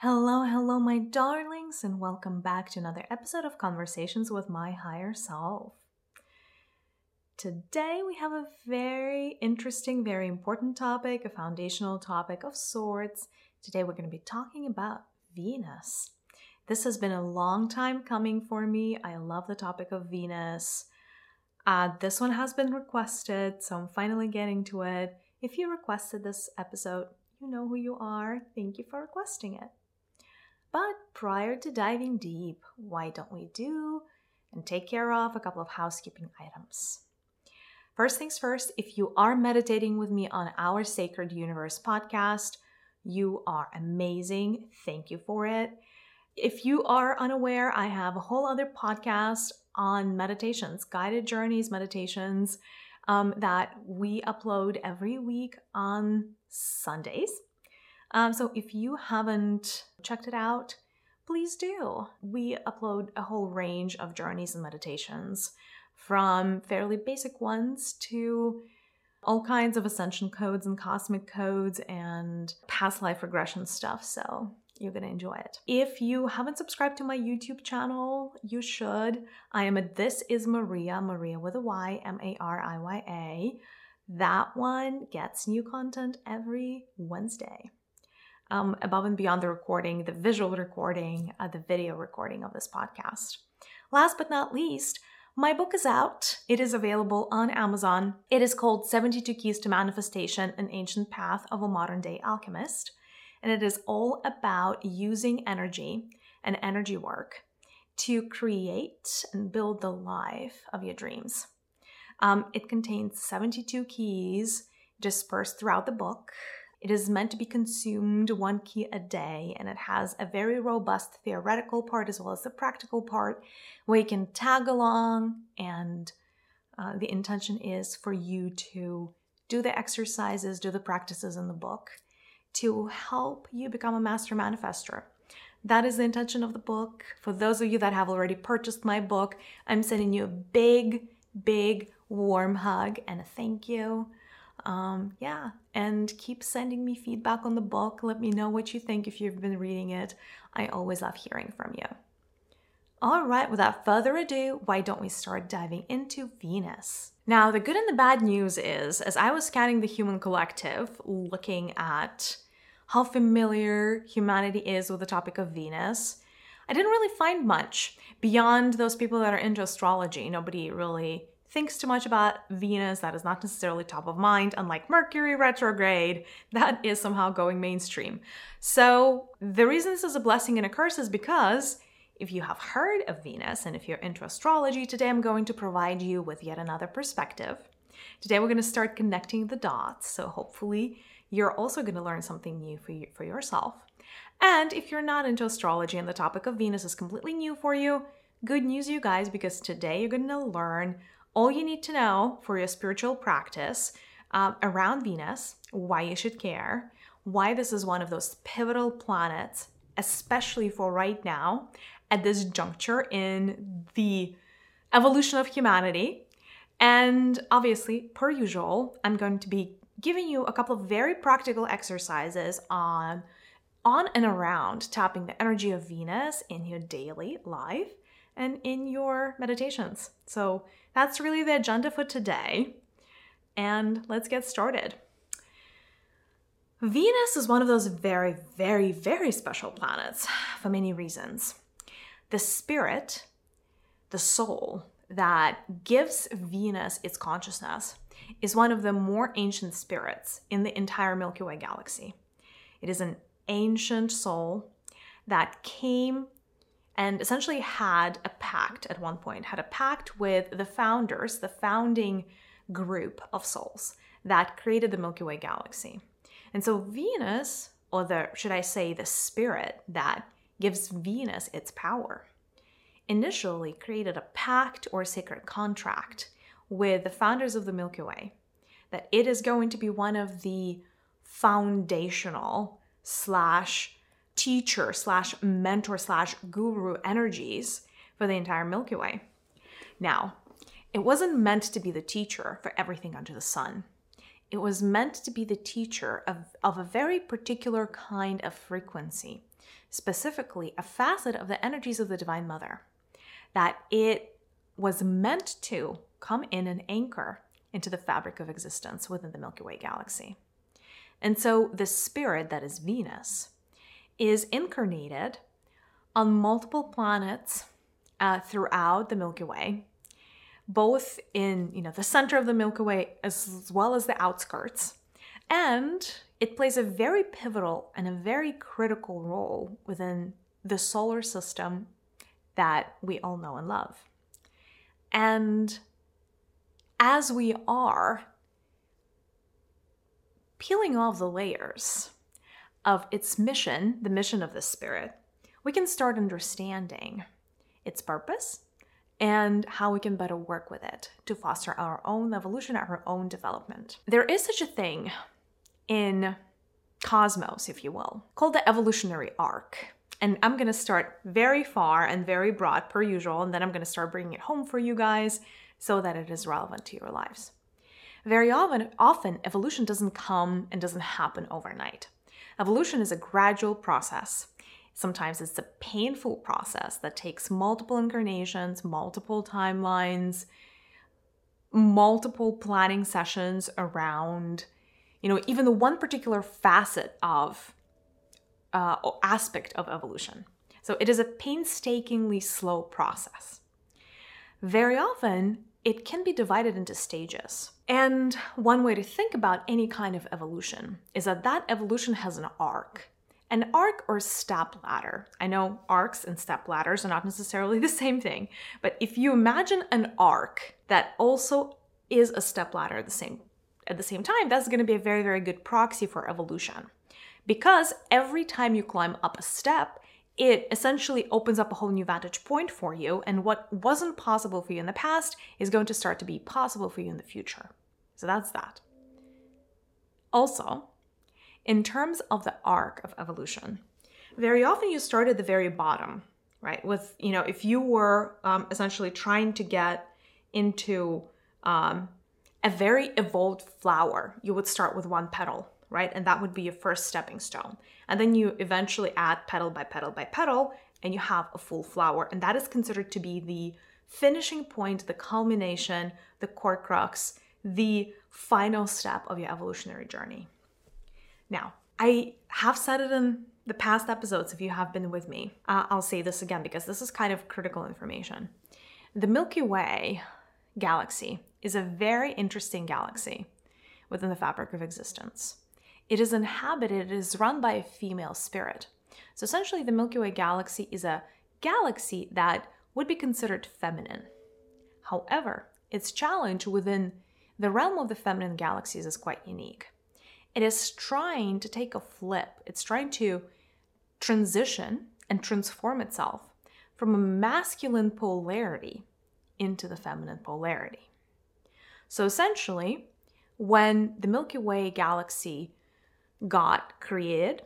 Hello, hello, my darlings, and welcome back to another episode of Conversations with My Higher Self. Today, we have a very interesting, very important topic, a foundational topic of sorts. Today, we're going to be talking about Venus. This has been a long time coming for me. I love the topic of Venus. Uh, this one has been requested, so I'm finally getting to it. If you requested this episode, you know who you are. Thank you for requesting it. But prior to diving deep, why don't we do and take care of a couple of housekeeping items? First things first, if you are meditating with me on our Sacred Universe podcast, you are amazing. Thank you for it. If you are unaware, I have a whole other podcast on meditations, guided journeys, meditations um, that we upload every week on Sundays. Um, so if you haven't checked it out, please do. We upload a whole range of journeys and meditations from fairly basic ones to all kinds of ascension codes and cosmic codes and past life regression stuff. So you're going to enjoy it. If you haven't subscribed to my YouTube channel, you should. I am a This is Mariya, Mariya with a Y, M A R I Y A. That one gets new content every Wednesday. Um, above and beyond the recording, the visual recording, uh, the video recording of this podcast. Last but not least, my book is out. It is available on Amazon. It is called 72 Keys to Manifestation An Ancient Path of a Modern Day Alchemist and it is all about using energy and energy work to create and build the life of your dreams. Um, it contains 72 keys dispersed throughout the book. It is meant to be consumed one key a day, and it has a very robust theoretical part as well as the practical part where you can tag along. And uh, the intention is for you to do the exercises, do the practices in the book, to help you become a master manifester. That is the intention of the book. For those of you that have already purchased my book, I'm sending you a big, big, warm hug and a thank you. Um, yeah, and keep sending me feedback on the book. Let me know what you think if you've been reading it. I always love hearing from you. All right, without further ado, why don't we start diving into Venus? Now, the good and the bad news is, as I was scanning the human collective, looking at how familiar humanity is with the topic of Venus, I didn't really find much beyond those people that are into astrology. Nobody really thinks too much about Venus. That is not necessarily top of mind, unlike Mercury retrograde, that is somehow going mainstream. So, the reason this is a blessing and a curse is because if you have heard of Venus and if you're into astrology, today I'm going to provide you with yet another perspective. Today we're going to start connecting the dots, so hopefully you're also going to learn something new for, you, for yourself. And if you're not into astrology and the topic of Venus is completely new for you, good news, you guys, because today you're going to learn all you need to know for your spiritual practice um, around Venus, why you should care, why this is one of those pivotal planets, especially for right now at this juncture in the evolution of humanity. And obviously, per usual, I'm going to be giving you a couple of very practical exercises on on and around tapping the energy of Venus in your daily life and in your meditations. So that's really the agenda for today. And let's get started. Venus is one of those very, very, very special planets for many reasons. The spirit, the soul that gives Venus its consciousness is one of the more ancient spirits in the entire Milky Way galaxy. It is an ancient soul that came and essentially had a pact at one point, had a pact with the founders, the founding group of souls that created the Milky Way galaxy. And so Venus, or the should I say the spirit that gives Venus its power, initially created a pact or sacred contract with the founders of the Milky Way that it is going to be one of the foundational slash teacher slash mentor slash guru energies for the entire Milky Way. Now, it wasn't meant to be the teacher for everything under the sun. it was meant to be the teacher of, of a very particular kind of frequency, specifically a facet of the energies of the Divine Mother, that it was meant to come in and anchor into the fabric of existence within the Milky Way galaxy. And so the spirit that is Venus is incarnated on multiple planets uh, throughout the Milky Way, both in you know the center of the Milky Way as well as the outskirts, and it plays a very pivotal and a very critical role within the solar system that we all know and love. And as we are peeling off the layers of its mission, the mission of the spirit, we can start understanding its purpose and how we can better work with it to foster our own evolution, our own development. There is such a thing in cosmos, if you will, called the evolutionary arc. And I'm going to start very far and very broad per usual, and then I'm going to start bringing it home for you guys so that it is relevant to your lives. Very often, often evolution doesn't come and doesn't happen overnight. Evolution is a gradual process. Sometimes it's a painful process that takes multiple incarnations, multiple timelines, multiple planning sessions around, you know, even the one particular facet of uh, aspect of evolution. So it is a painstakingly slow process. Very often, it can be divided into stages. And one way to think about any kind of evolution is that that evolution has an arc. An arc or step ladder. I know arcs and step ladders are not necessarily the same thing, but if you imagine an arc that also is a step ladder at the same at the same time, that's going to be a very very good proxy for evolution. Because every time you climb up a step, it essentially opens up a whole new vantage point for you, and what wasn't possible for you in the past is going to start to be possible for you in the future. So that's that. Also, in terms of the arc of evolution, very often you start at the very bottom, right? With, you know, if you were um, essentially trying to get into um, a very evolved flower, you would start with one petal, right? And that would be your first stepping stone. And then you eventually add petal by petal by petal, and you have a full flower. And that is considered to be the finishing point, the culmination, the core crux, the final step of your evolutionary journey. Now, I have said it in the past episodes if you have been with me. Uh, I'll say this again because this is kind of critical information. The Milky Way galaxy is a very interesting galaxy within the fabric of existence. It is inhabited, it is run by a female spirit. So essentially, the Milky Way galaxy is a galaxy that would be considered feminine. However, its challenge within the realm of the feminine galaxies is quite unique. It is trying to take a flip, it's trying to transition and transform itself from a masculine polarity into the feminine polarity. So essentially, when the Milky Way galaxy got created,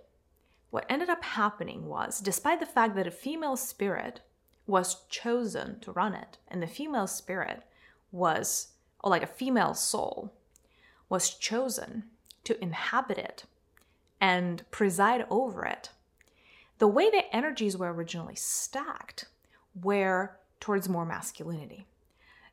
what ended up happening was, despite the fact that a female spirit was chosen to run it, and the female spirit was, or like a female soul, was chosen to inhabit it and preside over it, the way the energies were originally stacked were towards more masculinity.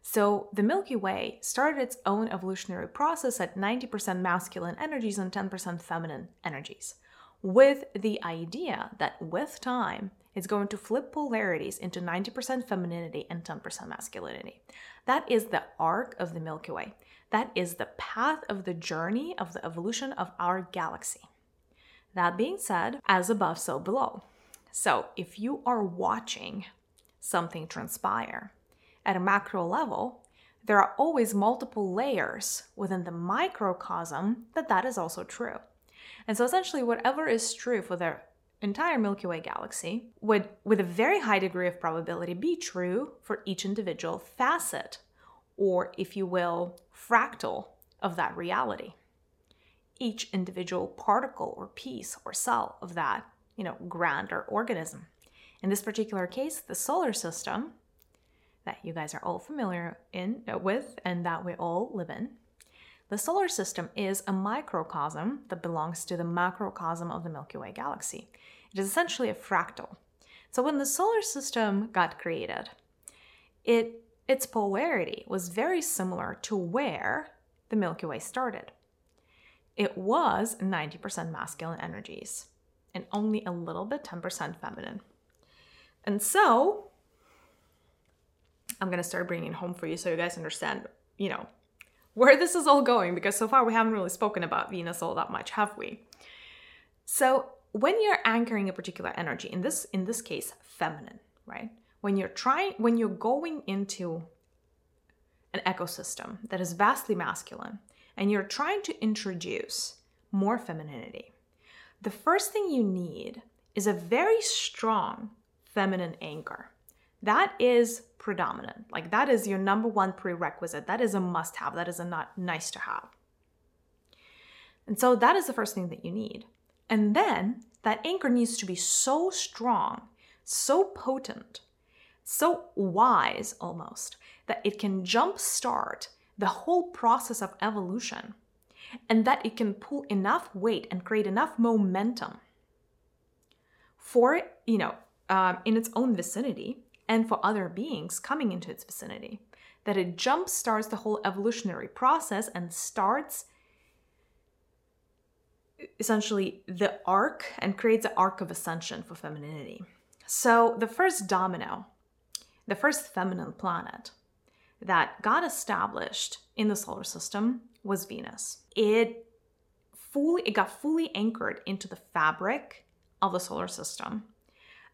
So the Milky Way started its own evolutionary process at 90% masculine energies and 10% feminine energies, with the idea that with time, it's going to flip polarities into 90% femininity and 10% masculinity. That is the arc of the Milky Way. That is the path of the journey of the evolution of our galaxy. That being said, as above, so below. So if you are watching something transpire, at a macro level, there are always multiple layers within the microcosm that that is also true. And so essentially, whatever is true for the entire Milky Way galaxy would, with a very high degree of probability, be true for each individual facet, or if you will, fractal of that reality. Each individual particle or piece or cell of that, you know, grander organism. In this particular case, the solar system that you guys are all familiar in uh, with and that we all live in The solar system is a microcosm that belongs to the macrocosm of the Milky Way galaxy. It is essentially a fractal. So when the solar system got created, it its polarity was very similar to where the Milky Way started. It was 90% masculine energies and only a little bit 10% feminine. And so I'm going to start bringing home for you so you guys understand, you know, where this is all going because so far we haven't really spoken about Venus all that much, have we? So, when you're anchoring a particular energy, in this in this case, feminine, right? When you're trying when you're going into an ecosystem that is vastly masculine and you're trying to introduce more femininity, the first thing you need is a very strong feminine anchor. That is predominant. Like that is your number one prerequisite. That is a must have. That is a not nice to have. And so that is the first thing that you need. And then that anchor needs to be so strong, so potent, so wise almost, that it can jumpstart the whole process of evolution and that it can pull enough weight and create enough momentum for, you know, um, in its own vicinity and for other beings coming into its vicinity. That it jump starts the whole evolutionary process and starts essentially the arc and creates an arc of ascension for femininity. So, the first domino, the first feminine planet that got established in the solar system was Venus. It fully it got fully anchored into the fabric of the solar system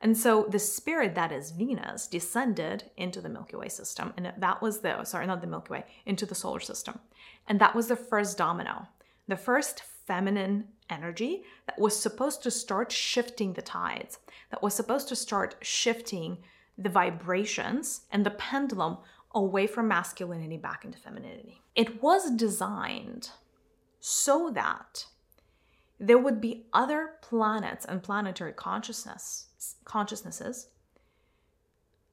and so the spirit that is Venus descended into the Milky Way system. And that was the, sorry, not the Milky Way, into the solar system. And that was the first domino, the first feminine energy that was supposed to start shifting the tides, that was supposed to start shifting the vibrations and the pendulum away from masculinity back into femininity. It was designed so that there would be other planets and planetary consciousness consciousnesses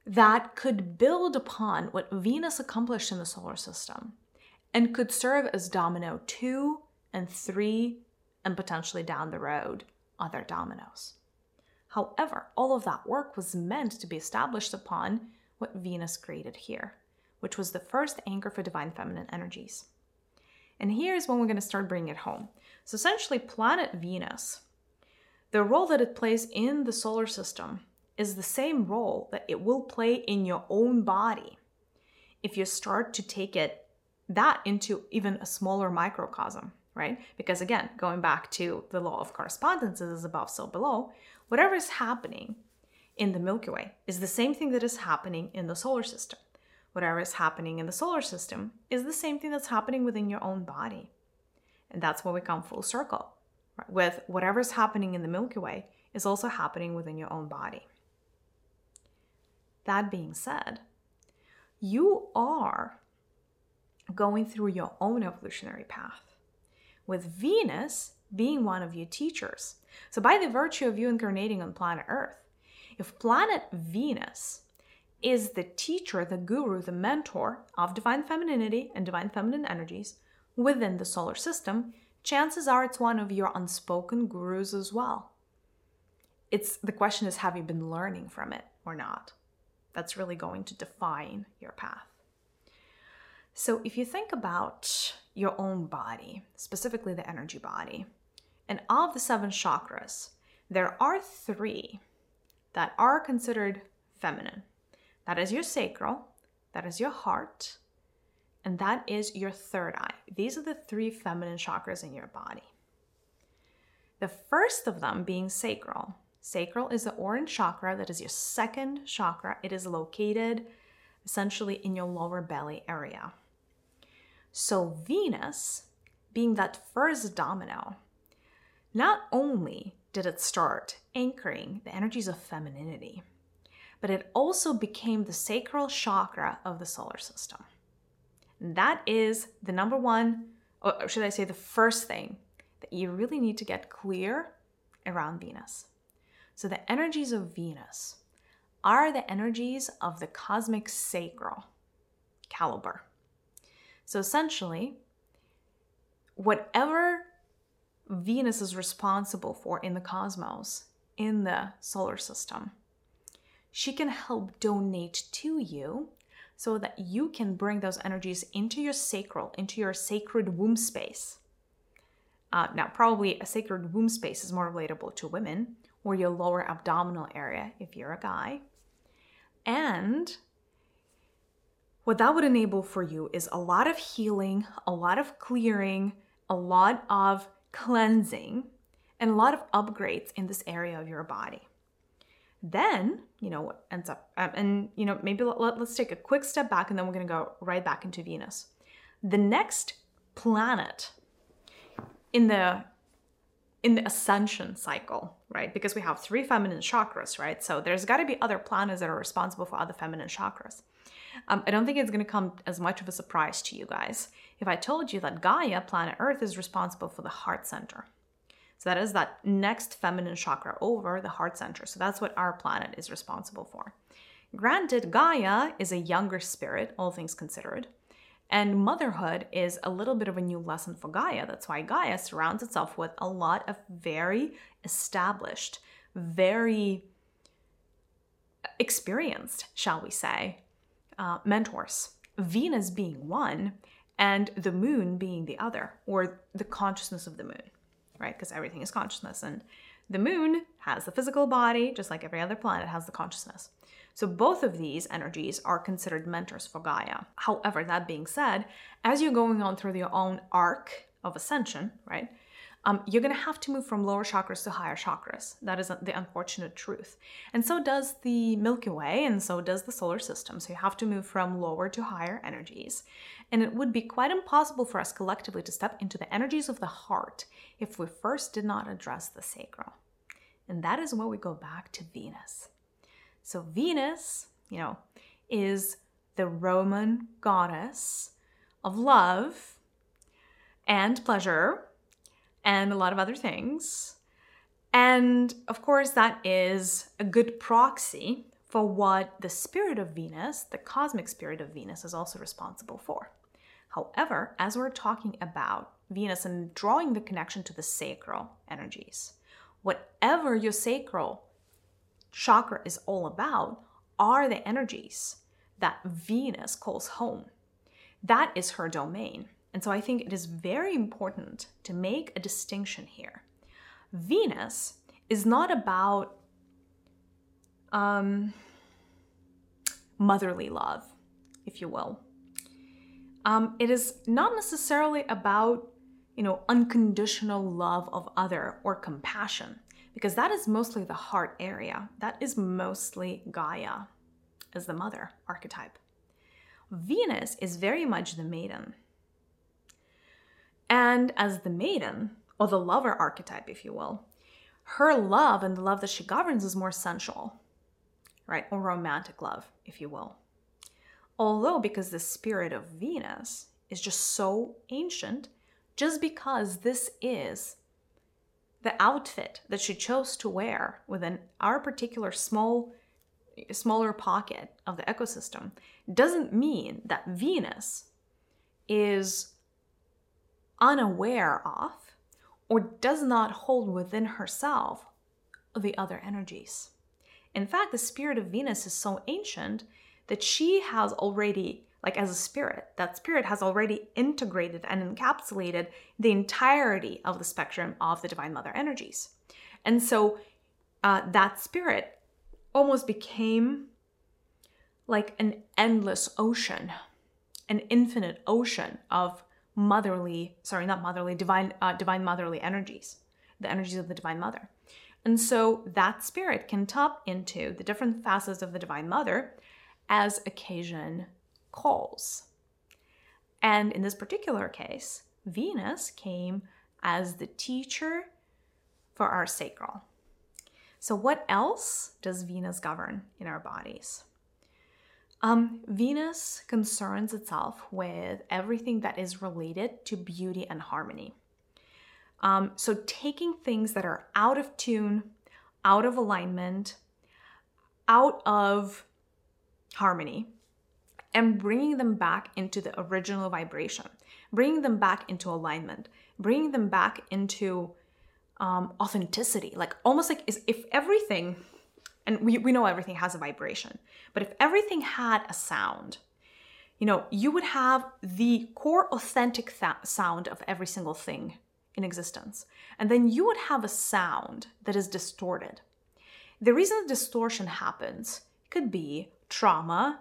that could build upon what Venus accomplished in the solar system and could serve as domino two and three, and potentially down the road, other dominoes. However, all of that work was meant to be established upon what Venus created here, which was the first anchor for divine feminine energies. And here's when we're going to start bringing it home. Essentially, planet Venus the role that it plays in the solar system is the same role that it will play in your own body if you start to take it that into even a smaller microcosm, right? Because again, going back to the law of correspondences is above, so below, whatever is happening in the Milky Way is the same thing that is happening in the solar system. Whatever is happening in the solar system is the same thing that's happening within your own body. And that's when we come full circle with whatever's happening in the Milky Way is also happening within your own body. That being said, you are going through your own evolutionary path, with Venus being one of your teachers. So, by the virtue of you incarnating on planet Earth, if planet Venus is the teacher, the guru, the mentor of divine femininity and divine feminine energies within the solar system, chances are it's one of your unspoken gurus as well. It's the question is have you been learning from it or not? That's really going to define your path. So if you think about your own body, specifically the energy body, and of the seven chakras, there are three that are considered feminine. That is your sacral, that is your heart, and that is your third eye. These are the three feminine chakras in your body. The first of them being sacral. Sacral is the orange chakra that is your second chakra. It is located essentially in your lower belly area. So, Venus, being that first domino, not only did it start anchoring the energies of femininity, but it also became the sacral chakra of the solar system. That is the number one, or should I say, the first thing that you really need to get clear around Venus. So, the energies of Venus are the energies of the cosmic sacral caliber. So, essentially, whatever Venus is responsible for in the cosmos, in the solar system, she can help donate to you so that you can bring those energies into your sacral, into your sacred womb space. Uh, now, probably a sacred womb space is more relatable to women, or your lower abdominal area if you're a guy. And what that would enable for you is a lot of healing, a lot of clearing, a lot of cleansing, and a lot of upgrades in this area of your body. Then, you know, what ends up, um, and, you know, maybe let, let, let's take a quick step back and then we're going to go right back into Venus. The next planet in the in the ascension cycle, right? Because we have three feminine chakras, right? So there's got to be other planets that are responsible for other feminine chakras. Um, I don't think it's going to come as much of a surprise to you guys if I told you that Gaia, planet Earth, is responsible for the heart center. So that is that next feminine chakra over the heart center. So that's what our planet is responsible for. Granted, Gaia is a younger spirit, all things considered. And motherhood is a little bit of a new lesson for Gaia. That's why Gaia surrounds itself with a lot of very established, very experienced, shall we say, uh, mentors. Venus being one, and the moon being the other, or the consciousness of the moon, right? Because everything is consciousness. And the moon has the physical body, just like every other planet has the consciousness. So both of these energies are considered mentors for Gaia. However, that being said, as you're going on through your own arc of ascension, right? Um, you're going to have to move from lower chakras to higher chakras. That is the unfortunate truth. And so does the Milky Way, and so does the solar system. So you have to move from lower to higher energies. And it would be quite impossible for us collectively to step into the energies of the heart if we first did not address the sacral. And that is where we go back to Venus. So Venus, you know, is the Roman goddess of love and pleasure and a lot of other things. And of course, that is a good proxy for what the spirit of Venus, the cosmic spirit of Venus, is also responsible for. However, as we're talking about Venus and drawing the connection to the sacral energies, whatever your sacral chakra is all about are the energies that Venus calls home. That is her domain. And so I think it is very important to make a distinction here. Venus is not about um, motherly love, if you will. Um, it is not necessarily about, you know, unconditional love of other or compassion because that is mostly the heart area. That is mostly Gaia as the mother archetype. Venus is very much the maiden. And as the maiden, or the lover archetype, if you will, her love and the love that she governs is more sensual, right? Or romantic love, if you will. Although, because the spirit of Venus is just so ancient, just because this is the outfit that she chose to wear within our particular small smaller pocket of the ecosystem doesn't mean that Venus is unaware of or does not hold within herself the other energies. In fact, the spirit of Venus is so ancient that she has already like as a spirit. That spirit has already integrated and encapsulated the entirety of the spectrum of the Divine Mother energies. And so uh, that spirit almost became like an endless ocean, an infinite ocean of motherly, sorry, not motherly, divine, uh, divine motherly energies, the energies of the Divine Mother. And so that spirit can tap into the different facets of the Divine Mother as occasion calls. And in this particular case, Venus came as the teacher for our sacral. So, what else does Venus govern in our bodies? Um, Venus concerns itself with everything that is related to beauty and harmony. Um, so, taking things that are out of tune, out of alignment, out of harmony, and bringing them back into the original vibration, bringing them back into alignment, bringing them back into um, authenticity. Like almost like if everything, and we, we know everything has a vibration, but if everything had a sound, you know, you would have the core authentic th- sound of every single thing in existence. And then you would have a sound that is distorted. The reason the distortion happens could be trauma,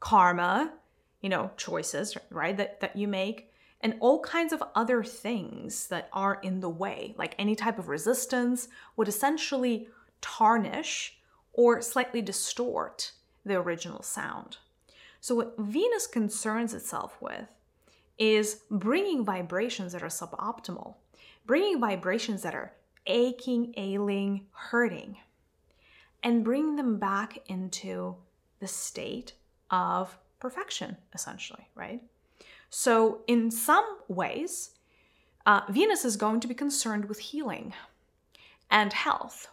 karma, you know, choices, right, that, that you make, and all kinds of other things that are in the way, like any type of resistance would essentially tarnish or slightly distort the original sound. So, what Venus concerns itself with is bringing vibrations that are suboptimal, bringing vibrations that are aching, ailing, hurting, and bring them back into the state of perfection, essentially, right? So, in some ways, uh, Venus is going to be concerned with healing and health.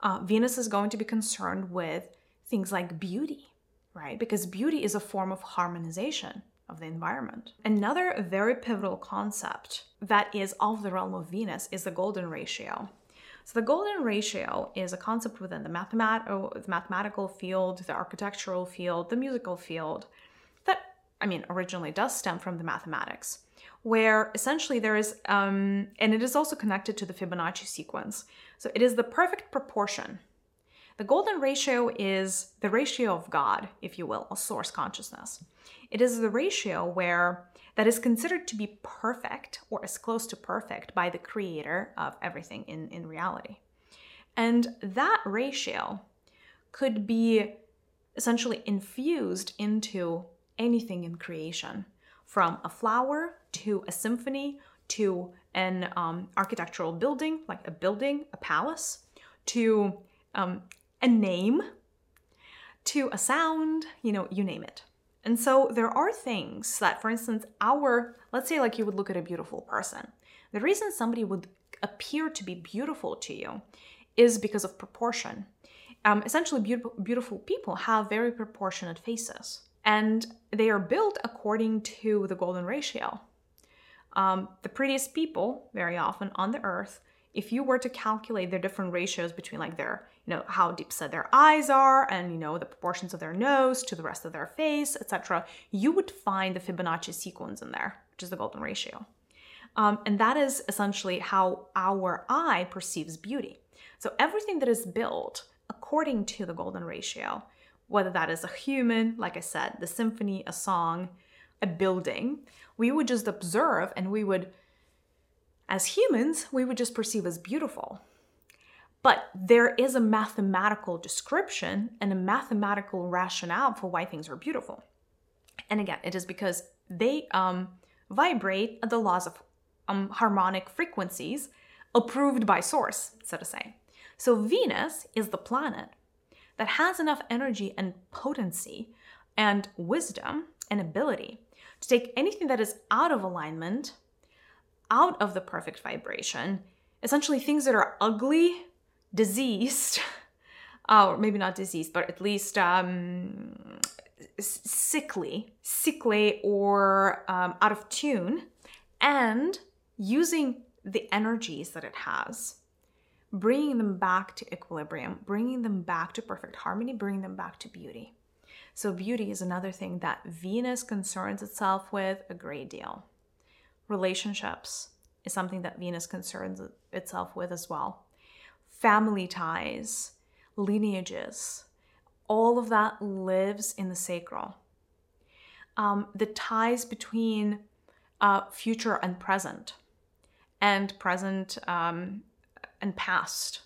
Uh, Venus is going to be concerned with things like beauty right? Because beauty is a form of harmonization of the environment. Another very pivotal concept that is of the realm of Venus is the golden ratio. So the golden ratio is a concept within the, mathemat- oh, the mathematical field, the architectural field, the musical field that, I mean, originally does stem from the mathematics, where essentially there is, um, and it is also connected to the Fibonacci sequence. So it is the perfect proportion the golden ratio is the ratio of God, if you will, of source consciousness. It is the ratio where that is considered to be perfect or as close to perfect by the creator of everything in, in reality. And that ratio could be essentially infused into anything in creation, from a flower to a symphony to an um, architectural building, like a building, a palace, to um, a name to a sound, you know, you name it. And so there are things that, for instance, our, let's say, like you would look at a beautiful person. The reason somebody would appear to be beautiful to you is because of proportion. Um, essentially, beautiful, beautiful people have very proportionate faces, and they are built according to the golden ratio. Um, the prettiest people, very often on the earth, if you were to calculate their different ratios between like their you know how deep set their eyes are and you know the proportions of their nose to the rest of their face etc you would find the fibonacci sequence in there which is the golden ratio. Um, and that is essentially how our eye perceives beauty. So everything that is built according to the golden ratio whether that is a human like i said the symphony a song a building we would just observe and we would as humans, we would just perceive as beautiful. But there is a mathematical description and a mathematical rationale for why things are beautiful. And again, it is because they um, vibrate at the laws of um, harmonic frequencies approved by source, so to say. So Venus is the planet that has enough energy and potency and wisdom and ability to take anything that is out of alignment out of the perfect vibration, essentially things that are ugly, diseased, or maybe not diseased, but at least um, sickly, sickly or um, out of tune, and using the energies that it has, bringing them back to equilibrium, bringing them back to perfect harmony, bringing them back to beauty. So, beauty is another thing that Venus concerns itself with a great deal relationships is something that Venus concerns itself with as well. Family ties, lineages, all of that lives in the sacral. Um, the ties between uh, future and present, and present um, and past,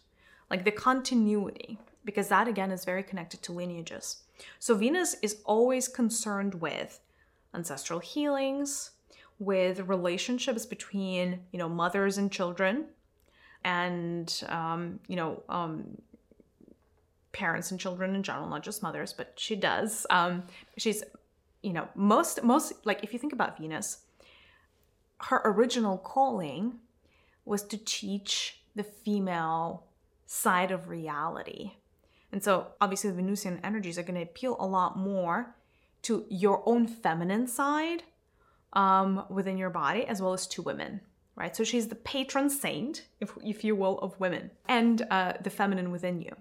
like the continuity, because that again is very connected to lineages. So Venus is always concerned with ancestral healings, with relationships between you know mothers and children and um, you know um, parents and children in general not just mothers but she does. Um, she's you know most most like if you think about venus her original calling was to teach the female side of reality and so obviously the venusian energies are going to appeal a lot more to your own feminine side um, within your body, as well as to women, right? So she's the patron saint, if, if you will, of women and uh, the feminine within you.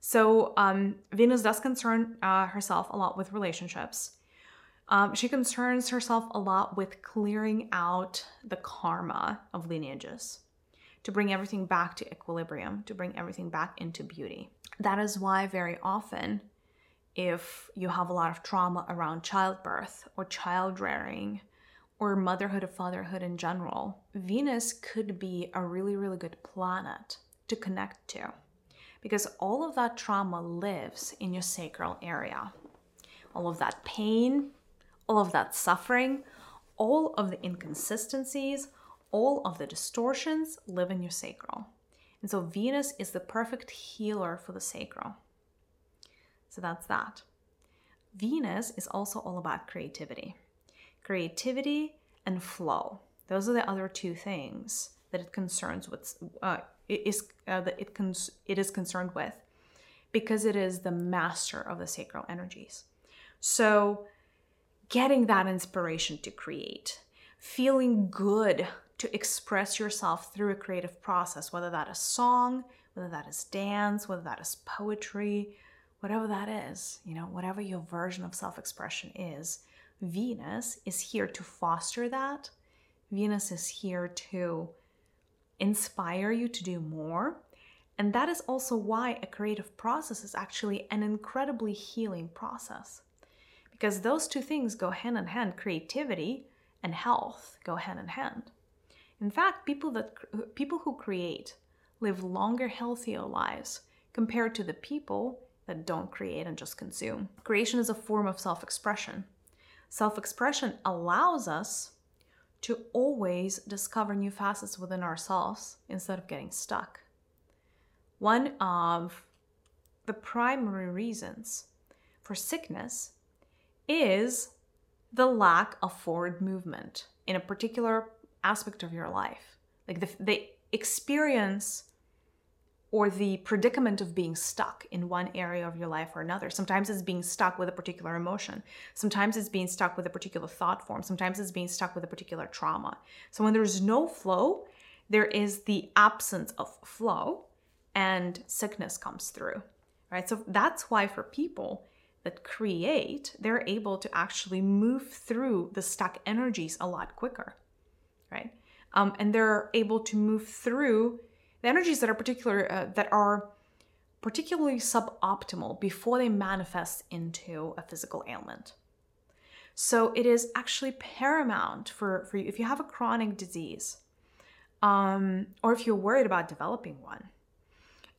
So um, Venus does concern uh, herself a lot with relationships. Um, she concerns herself a lot with clearing out the karma of lineages to bring everything back to equilibrium, to bring everything back into beauty. That is why, very often, if you have a lot of trauma around childbirth or child rearing or motherhood or fatherhood in general, Venus could be a really, really good planet to connect to because all of that trauma lives in your sacral area. All of that pain, all of that suffering, all of the inconsistencies, all of the distortions live in your sacral. And so Venus is the perfect healer for the sacral. So that's that. Venus is also all about creativity. Creativity and flow. Those are the other two things that it concerns with uh, it is uh, that it cons- it is concerned with because it is the master of the sacral energies. So getting that inspiration to create, feeling good to express yourself through a creative process, whether that is song, whether that is dance, whether that is poetry, whatever that is, you know, whatever your version of self expression is, Venus is here to foster that. Venus is here to inspire you to do more. And that is also why a creative process is actually an incredibly healing process. Because those two things go hand in hand creativity and health go hand in hand. In fact, people that people who create live longer, healthier lives compared to the people that don't create and just consume. Creation is a form of self-expression. Self-expression allows us to always discover new facets within ourselves instead of getting stuck. One of the primary reasons for sickness is the lack of forward movement in a particular aspect of your life. Like the, the experience or the predicament of being stuck in one area of your life or another. Sometimes it's being stuck with a particular emotion. Sometimes it's being stuck with a particular thought form. Sometimes it's being stuck with a particular trauma. So when there's no flow, there is the absence of flow and sickness comes through. Right? So that's why for people that create, they're able to actually move through the stuck energies a lot quicker right? Um, and they're able to move through the energies that are particular uh, that are particularly suboptimal before they manifest into a physical ailment. So it is actually paramount for, for you if you have a chronic disease, um, or if you're worried about developing one,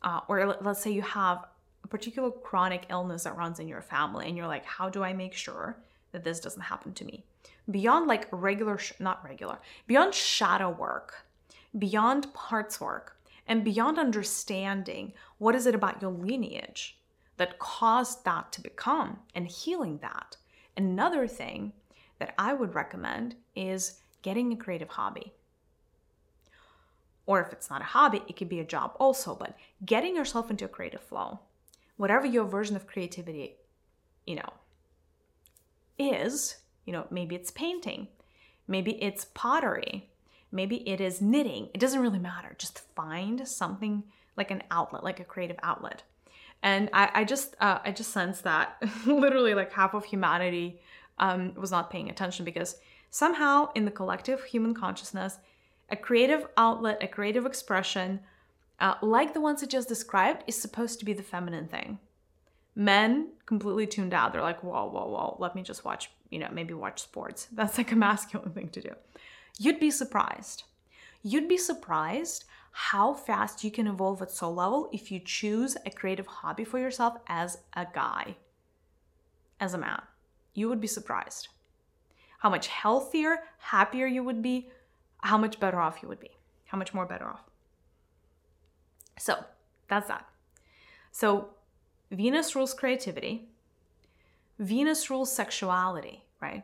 uh, or let's say you have a particular chronic illness that runs in your family, and you're like, how do I make sure that this doesn't happen to me? Beyond like regular, sh- not regular, beyond shadow work, beyond parts work, and beyond understanding what is it about your lineage that caused that to become and healing that. Another thing that I would recommend is getting a creative hobby. Or if it's not a hobby, it could be a job also, but getting yourself into a creative flow, whatever your version of creativity, you know, is, you know, maybe it's painting, maybe it's pottery, maybe it is knitting. It doesn't really matter. Just find something like an outlet, like a creative outlet. And I, I just, uh, I just sense that literally like half of humanity um, was not paying attention because somehow in the collective human consciousness, a creative outlet, a creative expression, uh, like the ones I just described, is supposed to be the feminine thing. Men completely tuned out. They're like, whoa, whoa, whoa, let me just watch, you know, maybe watch sports. That's like a masculine thing to do. You'd be surprised. You'd be surprised how fast you can evolve at soul level if you choose a creative hobby for yourself as a guy, as a man. You would be surprised how much healthier, happier you would be, how much better off you would be, how much more better off. So that's that. So Venus rules creativity, Venus rules sexuality, right?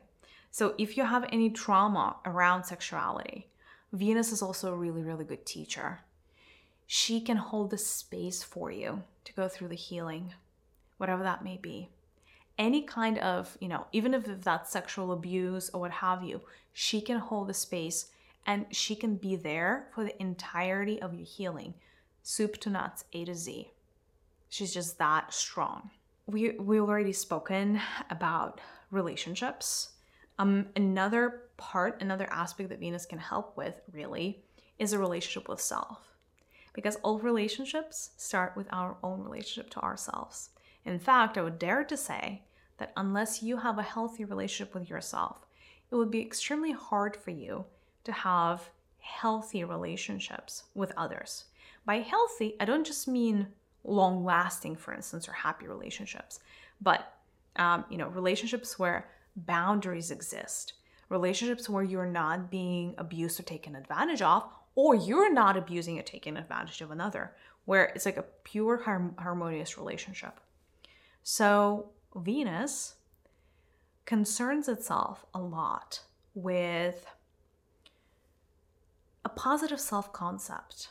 So if you have any trauma around sexuality, Venus is also a really, really good teacher. She can hold the space for you to go through the healing, whatever that may be. any kind of, you know, even if that's sexual abuse or what have you, she can hold the space and she can be there for the entirety of your healing, soup to nuts, A to Z. She's just that strong. We we already spoken about relationships. Um, another part, another aspect that Venus can help with really is a relationship with self. Because all relationships start with our own relationship to ourselves. In fact, I would dare to say that unless you have a healthy relationship with yourself, it would be extremely hard for you to have healthy relationships with others. By healthy, I don't just mean long lasting, for instance, or happy relationships, but um, you know, relationships where boundaries exist, relationships where you're not being abused or taken advantage of, or you're not abusing or taking advantage of another, where it's like a pure harmonious relationship. So, Venus concerns itself a lot with a positive self concept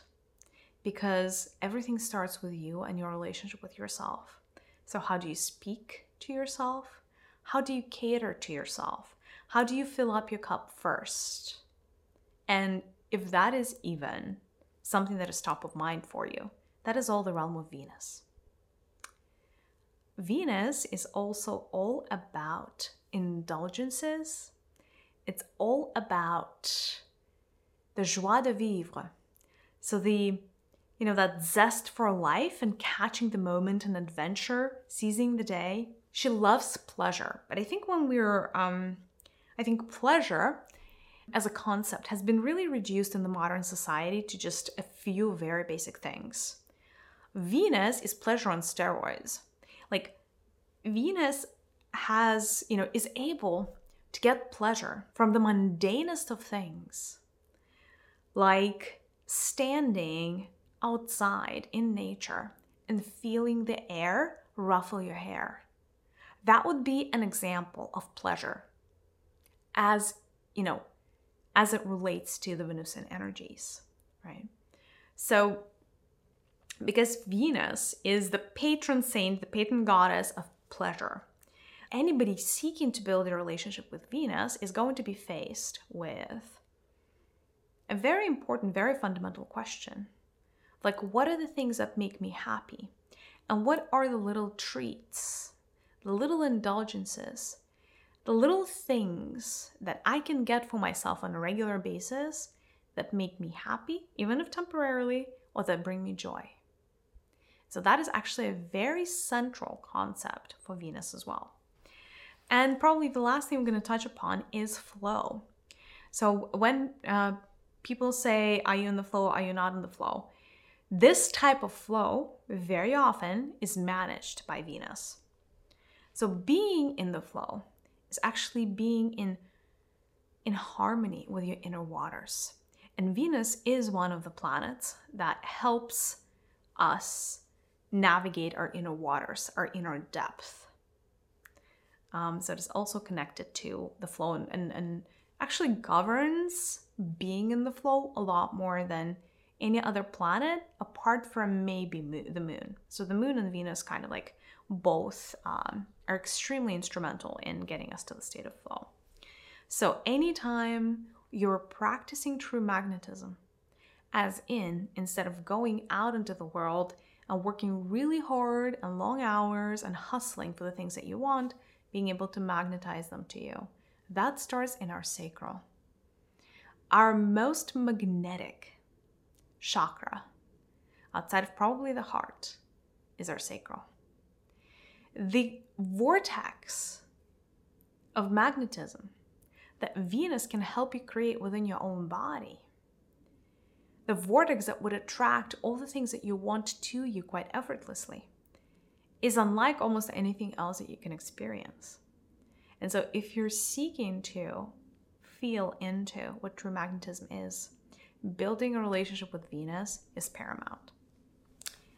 because everything starts with you and your relationship with yourself. So, how do you speak to yourself? How do you cater to yourself? How do you fill up your cup first? And if that is even something that is top of mind for you, that is all the realm of Venus. Venus is also all about indulgences. It's all about the joie de vivre. So the you know that zest for life and catching the moment and adventure, seizing the day. She loves pleasure, but I think when we're um I think pleasure as a concept has been really reduced in the modern society to just a few very basic things. Venus is pleasure on steroids. Like Venus has, you know, is able to get pleasure from the mundanest of things, like standing outside in nature and feeling the air ruffle your hair. That would be an example of pleasure as, you know, as it relates to the Venusian energies, right? So, because Venus is the patron saint, the patron goddess of pleasure. Anybody seeking to build a relationship with Venus is going to be faced with a very important, very fundamental question. Like, what are the things that make me happy? And what are the little treats, the little indulgences, the little things that I can get for myself on a regular basis that make me happy, even if temporarily, or that bring me joy? So that is actually a very central concept for Venus as well. And probably the last thing I'm going to touch upon is flow. So when uh, people say, Are you in the flow? Are you not in the flow? This type of flow very often is managed by Venus. So being in the flow is actually being in, in harmony with your inner waters. And Venus is one of the planets that helps us navigate our inner waters, our inner depth. Um, so it is also connected to the flow and, and, and actually governs being in the flow a lot more than any other planet apart from maybe the moon. So the moon and Venus kind of like both um, are extremely instrumental in getting us to the state of flow. So anytime you're practicing true magnetism, as in, instead of going out into the world and working really hard and long hours and hustling for the things that you want, being able to magnetize them to you. That starts in our sacral. Our most magnetic chakra, outside of probably the heart, is our sacral. The vortex of magnetism that Venus can help you create within your own body the vortex that would attract all the things that you want to you quite effortlessly, is unlike almost anything else that you can experience. And so, if you're seeking to feel into what true magnetism is, building a relationship with Venus is paramount.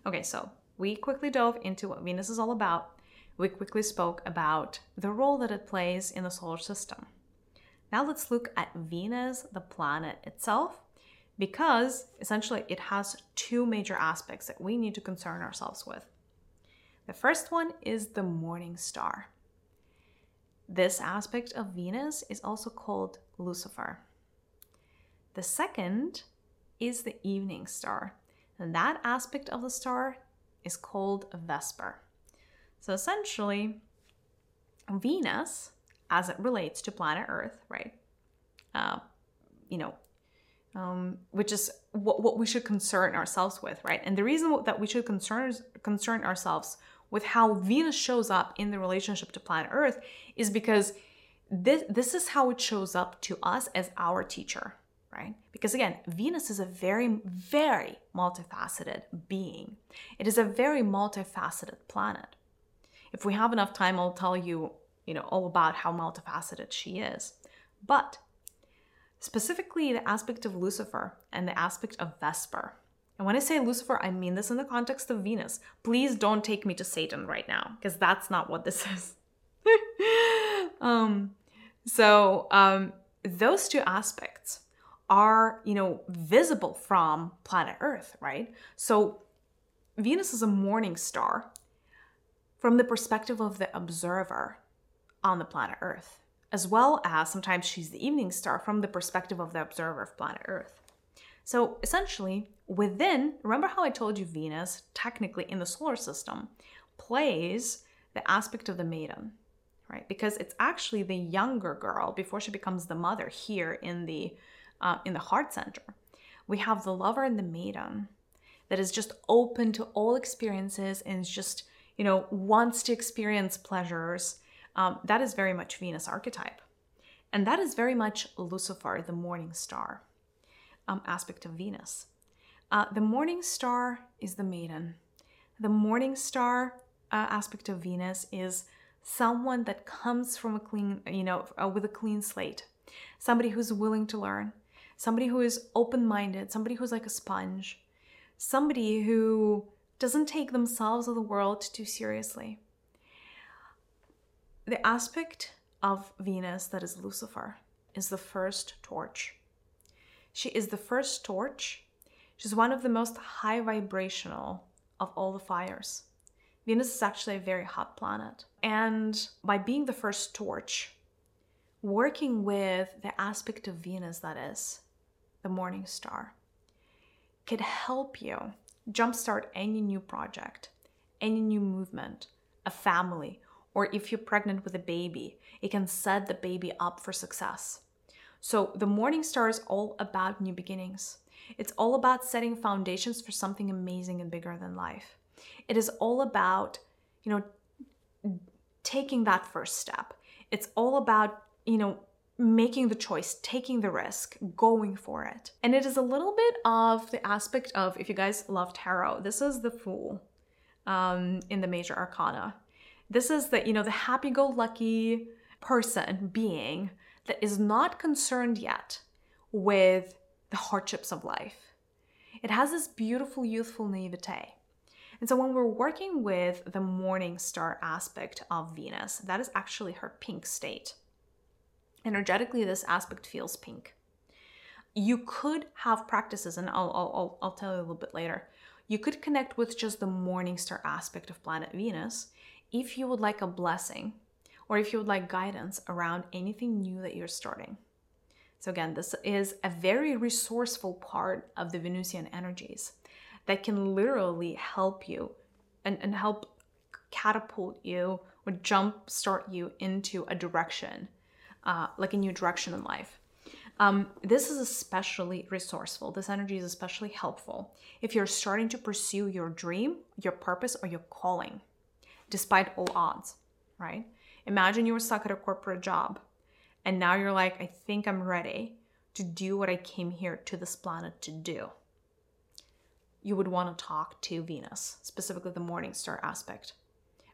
Okay, so we quickly dove into what Venus is all about. We quickly spoke about the role that it plays in the solar system. Now let's look at Venus, the planet itself, because essentially it has two major aspects that we need to concern ourselves with. The first one is the morning star. this aspect of Venus is also called Lucifer. The second is the evening star, and that aspect of the star is called Vesper. So essentially, Venus, as it relates to planet Earth, right? Uh, you know, um, which is what, what we should concern ourselves with, right? And the reason that we should concern concern ourselves with how Venus shows up in the relationship to planet Earth is because this this is how it shows up to us as our teacher, right? Because again, Venus is a very very multifaceted being. It is a very multifaceted planet. If we have enough time, I'll tell you, you know, all about how multifaceted she is. But specifically the aspect of Lucifer and the aspect of Vesper. And when I say Lucifer, I mean this in the context of Venus. Please don't take me to Satan right now, because that's not what this is. um, so um, those two aspects are, you know, visible from planet Earth, right? So Venus is a morning star from the perspective of the observer on the planet Earth as well as sometimes she's the evening star from the perspective of the observer of planet Earth. So essentially, within, remember how I told you Venus, technically in the solar system, plays the aspect of the maiden, right? Because it's actually the younger girl before she becomes the mother here in the uh, in the heart center. We have the lover and the maiden that is just open to all experiences and is just you know wants to experience pleasures um, that is very much Venus archetype. And that is very much Lucifer, the morning star um, aspect of Venus. Uh, the morning star is the maiden. The morning star uh, aspect of Venus is someone that comes from a clean, you know, uh, with a clean slate. Somebody who's willing to learn, somebody who is open minded, somebody who's like a sponge, somebody who doesn't take themselves or the world too seriously the aspect of Venus that is Lucifer is the first torch. She is the first torch. She's one of the most high vibrational of all the fires. Venus is actually a very hot planet. And by being the first torch, working with the aspect of Venus that is the morning star, could help you jumpstart any new project, any new movement, a family, or if you're pregnant with a baby, it can set the baby up for success. So the morning star is all about new beginnings. It's all about setting foundations for something amazing and bigger than life. It is all about, you know, taking that first step. It's all about, you know, making the choice, taking the risk, going for it. And it is a little bit of the aspect of, if you guys love tarot, this is the Fool um, in the major arcana. This is the, you know, the happy-go-lucky person, being that is not concerned yet with the hardships of life. It has this beautiful youthful naivete. And so when we're working with the morning star aspect of Venus, that is actually her pink state. Energetically, this aspect feels pink. You could have practices, and I'll, I'll, I'll tell you a little bit later. You could connect with just the morning star aspect of planet Venus if you would like a blessing or if you would like guidance around anything new that you're starting. So, again, this is a very resourceful part of the Venusian energies that can literally help you and, and help catapult you or jump start you into a direction, uh, like a new direction in life. Um, this is especially resourceful. This energy is especially helpful if you're starting to pursue your dream, your purpose, or your calling despite all odds, right? Imagine you were stuck at a corporate job and now you're like, I think I'm ready to do what I came here to this planet to do. You would want to talk to Venus, specifically the morning star aspect,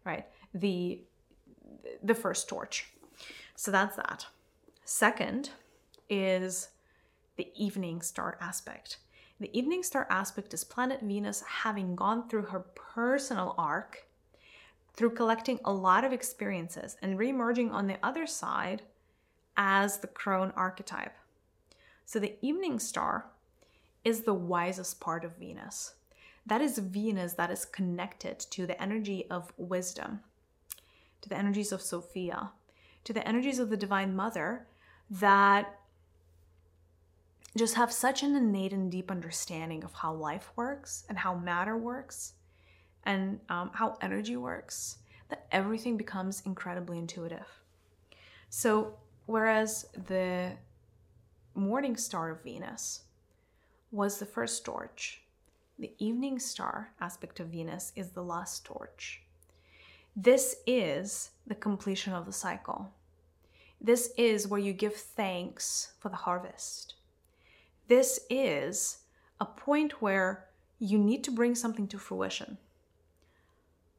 right? The the first torch. So that's that. Second is the evening star aspect. The evening star aspect is planet Venus having gone through her personal arc through collecting a lot of experiences and reemerging on the other side as the crone archetype. So the evening star is the wisest part of Venus. That is Venus that is connected to the energy of wisdom, to the energies of Sophia, to the energies of the Divine Mother that just have such an innate and deep understanding of how life works and how matter works and um, how energy works that everything becomes incredibly intuitive. So, whereas the morning star of Venus was the first torch, the evening star aspect of Venus is the last torch. This is the completion of the cycle. This is where you give thanks for the harvest. This is a point where you need to bring something to fruition.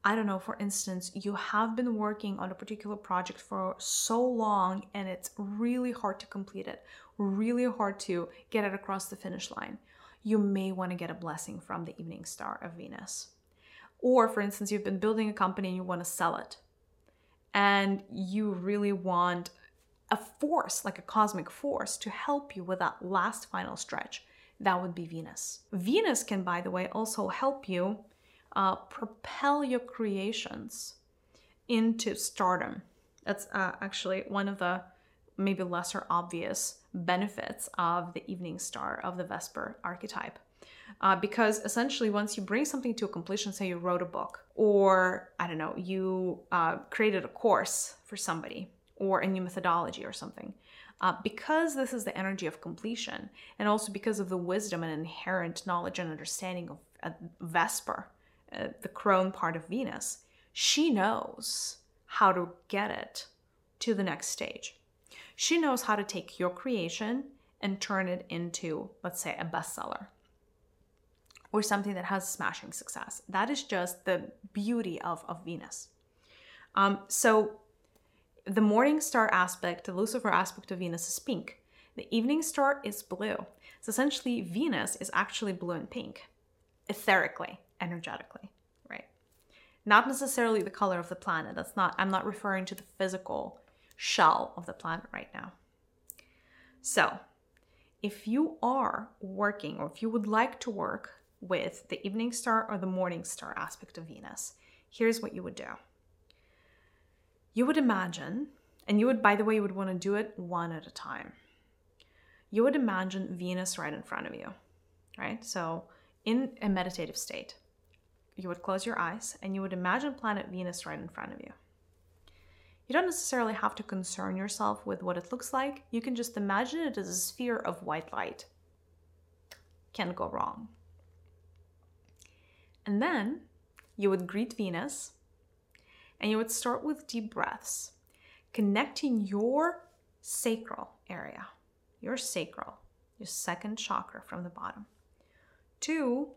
I don't know, for instance, you have been working on a particular project for so long and it's really hard to complete it, really hard to get it across the finish line. You may want to get a blessing from the evening star of Venus. Or, for instance, you've been building a company and you want to sell it, and you really want a force, like a cosmic force, to help you with that last final stretch. That would be Venus. Venus can, by the way, also help you uh, propel your creations into stardom. That's uh, actually one of the maybe lesser obvious benefits of the evening star of the Vesper archetype. Uh, because essentially, once you bring something to a completion, say you wrote a book, or I don't know, you uh, created a course for somebody, or a new methodology or something, uh, because this is the energy of completion, and also because of the wisdom and inherent knowledge and understanding of uh, Vesper, uh, the crone part of Venus, she knows how to get it to the next stage. She knows how to take your creation and turn it into, let's say, a bestseller or something that has smashing success. That is just the beauty of, of Venus. Um, so, the morning star aspect, the Lucifer aspect of Venus is pink. The evening star is blue. So, essentially, Venus is actually blue and pink, etherically energetically, right? Not necessarily the color of the planet. That's not, I'm not referring to the physical shell of the planet right now. So, if you are working or if you would like to work with the evening star or the morning star aspect of Venus, here's what you would do. You would imagine, and you would, by the way, you would want to do it one at a time. You would imagine Venus right in front of you, right? So, in a meditative state, you would close your eyes and you would imagine planet Venus right in front of you. You don't necessarily have to concern yourself with what it looks like. You can just imagine it as a sphere of white light. Can't go wrong. And then you would greet Venus and you would start with deep breaths, connecting your sacral area, your sacral, your second chakra from the bottom, to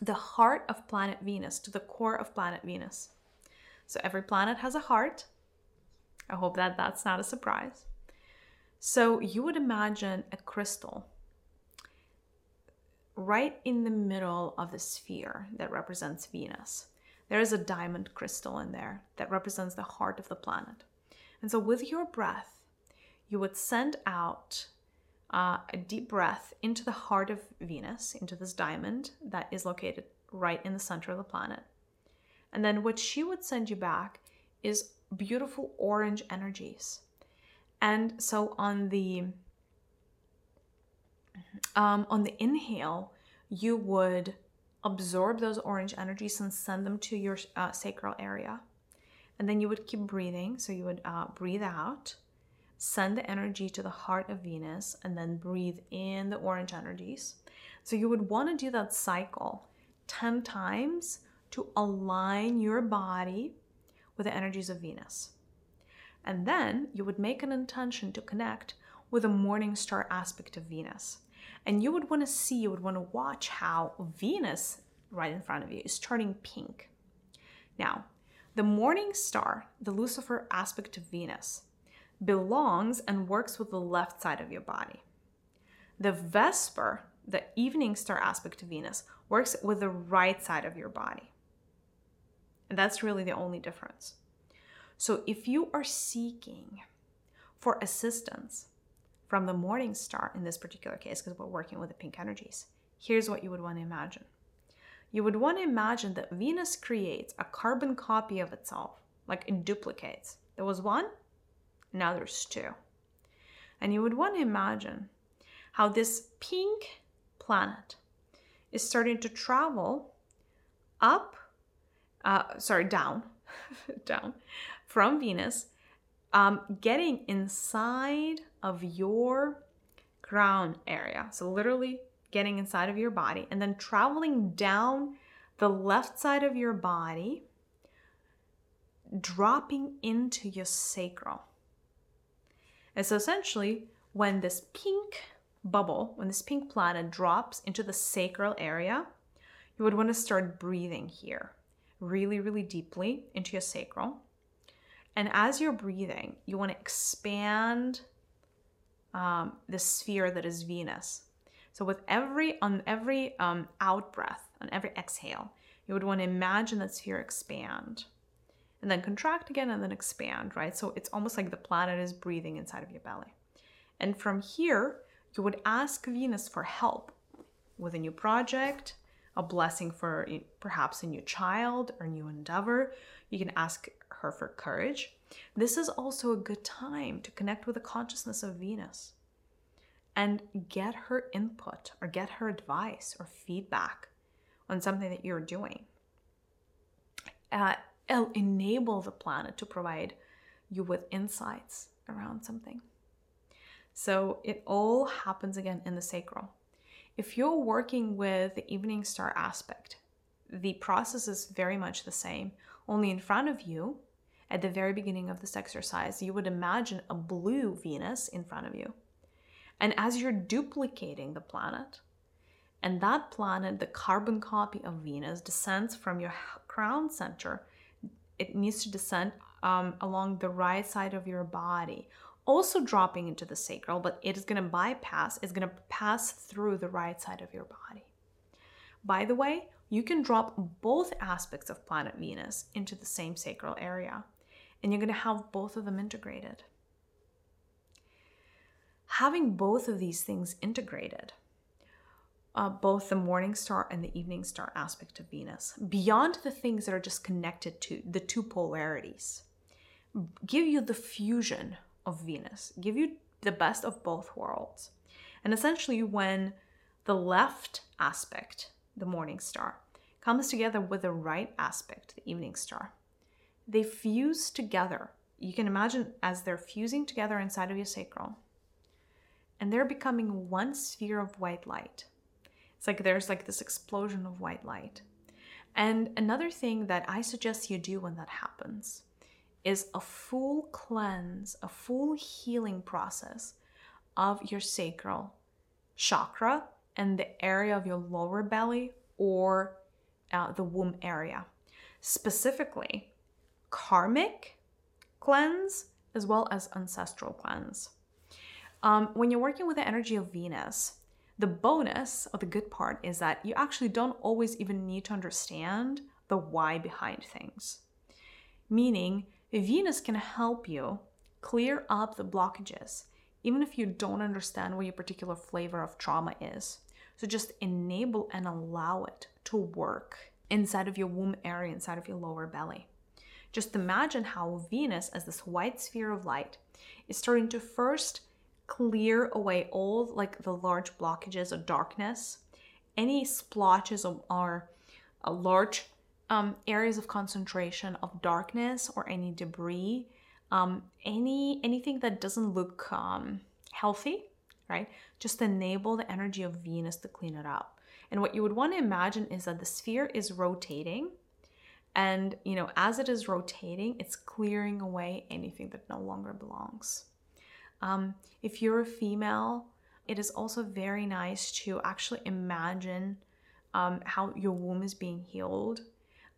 the heart of planet Venus, to the core of planet Venus. So every planet has a heart. I hope that that's not a surprise. So you would imagine a crystal right in the middle of the sphere that represents Venus. There is a diamond crystal in there that represents the heart of the planet. And so with your breath, you would send out uh, a deep breath into the heart of Venus, into this diamond that is located right in the center of the planet. And then what she would send you back is beautiful orange energies. And so on the um, on the inhale, you would absorb those orange energies and send them to your uh, sacral area. And then you would keep breathing. So you would uh, breathe out send the energy to the heart of Venus, and then breathe in the orange energies. So you would want to do that cycle 10 times to align your body with the energies of Venus. And then you would make an intention to connect with the morning star aspect of Venus. And you would want to see, you would want to watch how Venus right in front of you is turning pink. Now, the morning star, the Lucifer aspect of Venus, belongs and works with the left side of your body. The Vesper, the evening star aspect of Venus, works with the right side of your body. And that's really the only difference. So if you are seeking for assistance from the morning star in this particular case, because we're working with the pink energies, here's what you would want to imagine. You would want to imagine that Venus creates a carbon copy of itself, like it duplicates. There was one, Now there's two. And you would want to imagine how this pink planet is starting to travel up, uh, sorry, down, down from Venus, um, getting inside of your crown area. So, literally getting inside of your body and then traveling down the left side of your body, dropping into your sacral. And so, essentially, when this pink bubble, when this pink planet drops into the sacral area, you would want to start breathing here really, really deeply into your sacral. And as you're breathing, you want to expand um, the sphere that is Venus. So with every on every um, out breath, on every exhale, you would want to imagine that sphere expand, and then contract again, and then expand. Right. So it's almost like the planet is breathing inside of your belly. And from here, you would ask Venus for help with a new project, a blessing for perhaps a new child or new endeavor. You can ask her for courage. This is also a good time to connect with the consciousness of Venus and get her input or get her advice or feedback on something that you're doing. Uh, enable the planet to provide you with insights around something. So it all happens again in the sacral. If you're working with the evening star aspect, the process is very much the same, only in front of you, at the very beginning of this exercise, you would imagine a blue Venus in front of you. And as you're duplicating the planet, and that planet, the carbon copy of Venus, descends from your crown center, it needs to descend um, along the right side of your body also dropping into the sacral, but it is going to bypass, it's going to pass through the right side of your body. By the way, you can drop both aspects of planet Venus into the same sacral area, and you're going to have both of them integrated. Having both of these things integrated, uh, both the morning star and the evening star aspect of Venus, beyond the things that are just connected to the two polarities, give you the fusion of Venus, give you the best of both worlds. And essentially, when the left aspect, the morning star, comes together with the right aspect, the evening star, they fuse together. You can imagine as they're fusing together inside of your sacral, and they're becoming one sphere of white light. It's like there's like this explosion of white light. And another thing that I suggest you do when that happens is a full cleanse, a full healing process of your sacral chakra and the area of your lower belly or uh, the womb area. Specifically, karmic cleanse as well as ancestral cleanse. Um, when you're working with the energy of Venus, the bonus or the good part is that you actually don't always even need to understand the why behind things. Meaning, Venus can help you clear up the blockages, even if you don't understand what your particular flavor of trauma is. So just enable and allow it to work inside of your womb area, inside of your lower belly. Just imagine how Venus, as this white sphere of light, is starting to first clear away all like the large blockages of darkness, any splotches of, our a large um, areas of concentration of darkness or any debris, um, any anything that doesn't look um, healthy, right? Just enable the energy of Venus to clean it up. And what you would want to imagine is that the sphere is rotating, and you know, as it is rotating, it's clearing away anything that no longer belongs. Um, if you're a female, it is also very nice to actually imagine um, how your womb is being healed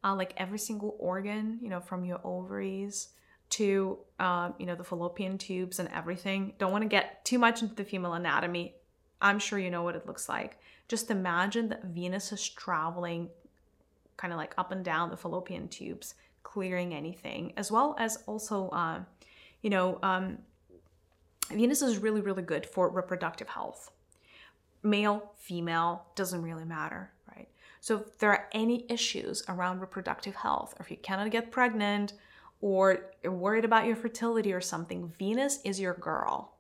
uh, like every single organ, you know, from your ovaries to, uh, you know, the fallopian tubes and everything. Don't want to get too much into the female anatomy. I'm sure you know what it looks like. Just imagine that Venus is traveling kind of like up and down the fallopian tubes, clearing anything, as well as also, uh, you know, um, Venus is really, really good for reproductive health. Male, female, doesn't really matter. Right? So if there are any issues around reproductive health, or if you cannot get pregnant, or you're worried about your fertility or something, Venus is your girl.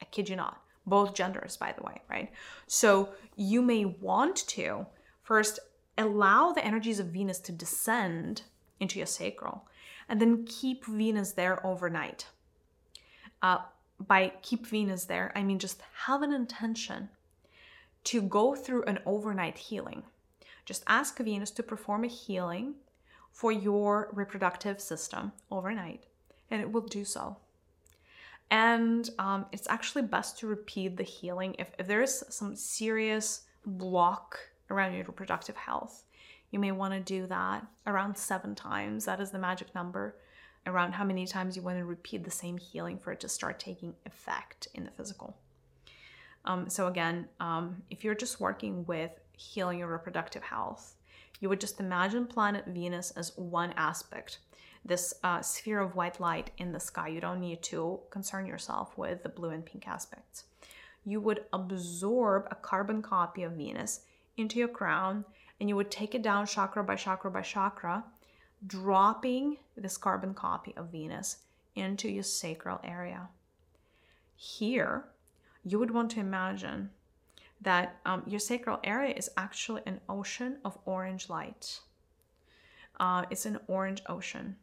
I kid you not. Both genders, by the way, right? So you may want to first allow the energies of Venus to descend into your sacral and then keep Venus there overnight. Uh, by keep Venus there, I mean just have an intention to go through an overnight healing. Just ask Venus to perform a healing for your reproductive system overnight, and it will do so. And um, it's actually best to repeat the healing if, if there is some serious block around your reproductive health. You may want to do that around seven times. That is the magic number around how many times you want to repeat the same healing for it to start taking effect in the physical. Um, so, again, um, if you're just working with healing your reproductive health, you would just imagine planet Venus as one aspect, this uh, sphere of white light in the sky. You don't need to concern yourself with the blue and pink aspects. You would absorb a carbon copy of Venus into your crown and you would take it down chakra by chakra by chakra, dropping this carbon copy of Venus into your sacral area. Here, you would want to imagine that um, your sacral area is actually an ocean of orange light. Uh, it's an orange ocean.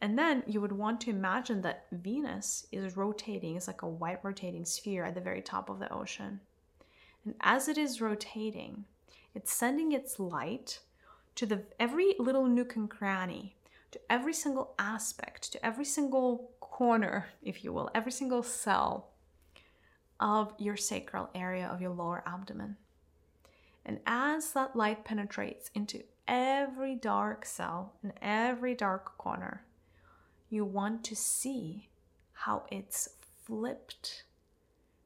And then you would want to imagine that Venus is rotating, it's like a white rotating sphere at the very top of the ocean. And as it is rotating, it's sending its light to the every little nook and cranny, to every single aspect, to every single corner, if you will, every single cell of your sacral area of your lower abdomen. And as that light penetrates into every dark cell and every dark corner, you want to see how it's flipped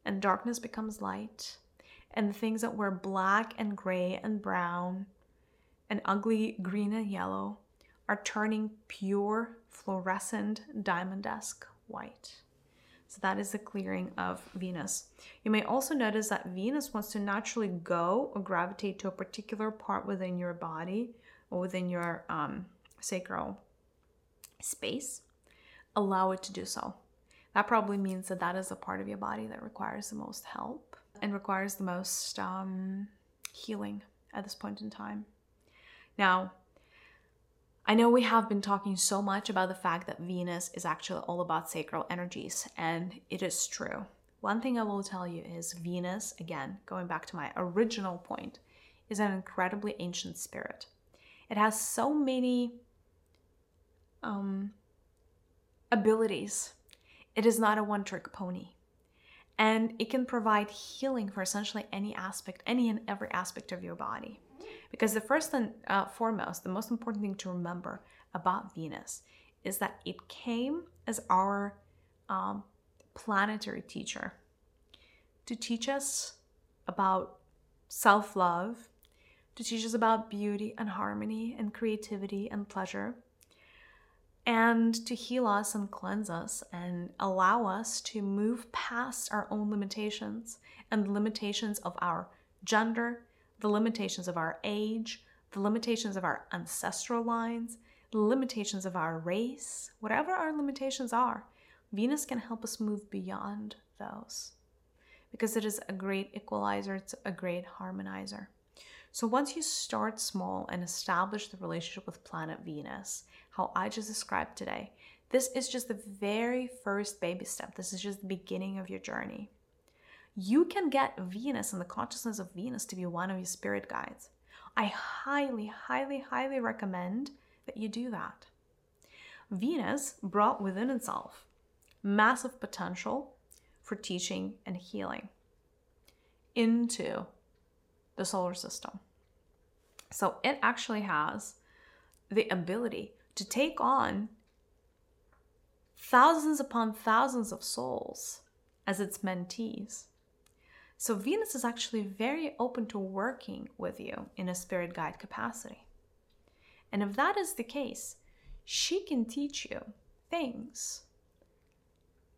and darkness becomes light and the things that were black and gray and brown and ugly green and yellow are turning pure fluorescent diamond-esque white. So that is the clearing of Venus. You may also notice that Venus wants to naturally go or gravitate to a particular part within your body or within your um, sacral space. Allow it to do so. That probably means that that is a part of your body that requires the most help and requires the most um, healing at this point in time. Now, I know we have been talking so much about the fact that Venus is actually all about sacral energies, and it is true. One thing I will tell you is Venus, again, going back to my original point, is an incredibly ancient spirit. It has so many um, abilities. It is not a one trick pony. And it can provide healing for essentially any aspect, any and every aspect of your body. Because the first and uh, foremost, the most important thing to remember about Venus is that it came as our um, planetary teacher to teach us about self love, to teach us about beauty and harmony and creativity and pleasure, and to heal us and cleanse us and allow us to move past our own limitations and the limitations of our gender, the limitations of our age, the limitations of our ancestral lines, the limitations of our race, whatever our limitations are, Venus can help us move beyond those because it is a great equalizer, it's a great harmonizer. So once you start small and establish the relationship with planet Venus, how I just described today, this is just the very first baby step. This is just the beginning of your journey you can get Venus and the consciousness of Venus to be one of your spirit guides. I highly, highly, highly recommend that you do that. Venus brought within itself massive potential for teaching and healing into the solar system. So it actually has the ability to take on thousands upon thousands of souls as its mentees so Venus is actually very open to working with you in a spirit guide capacity. And if that is the case, she can teach you things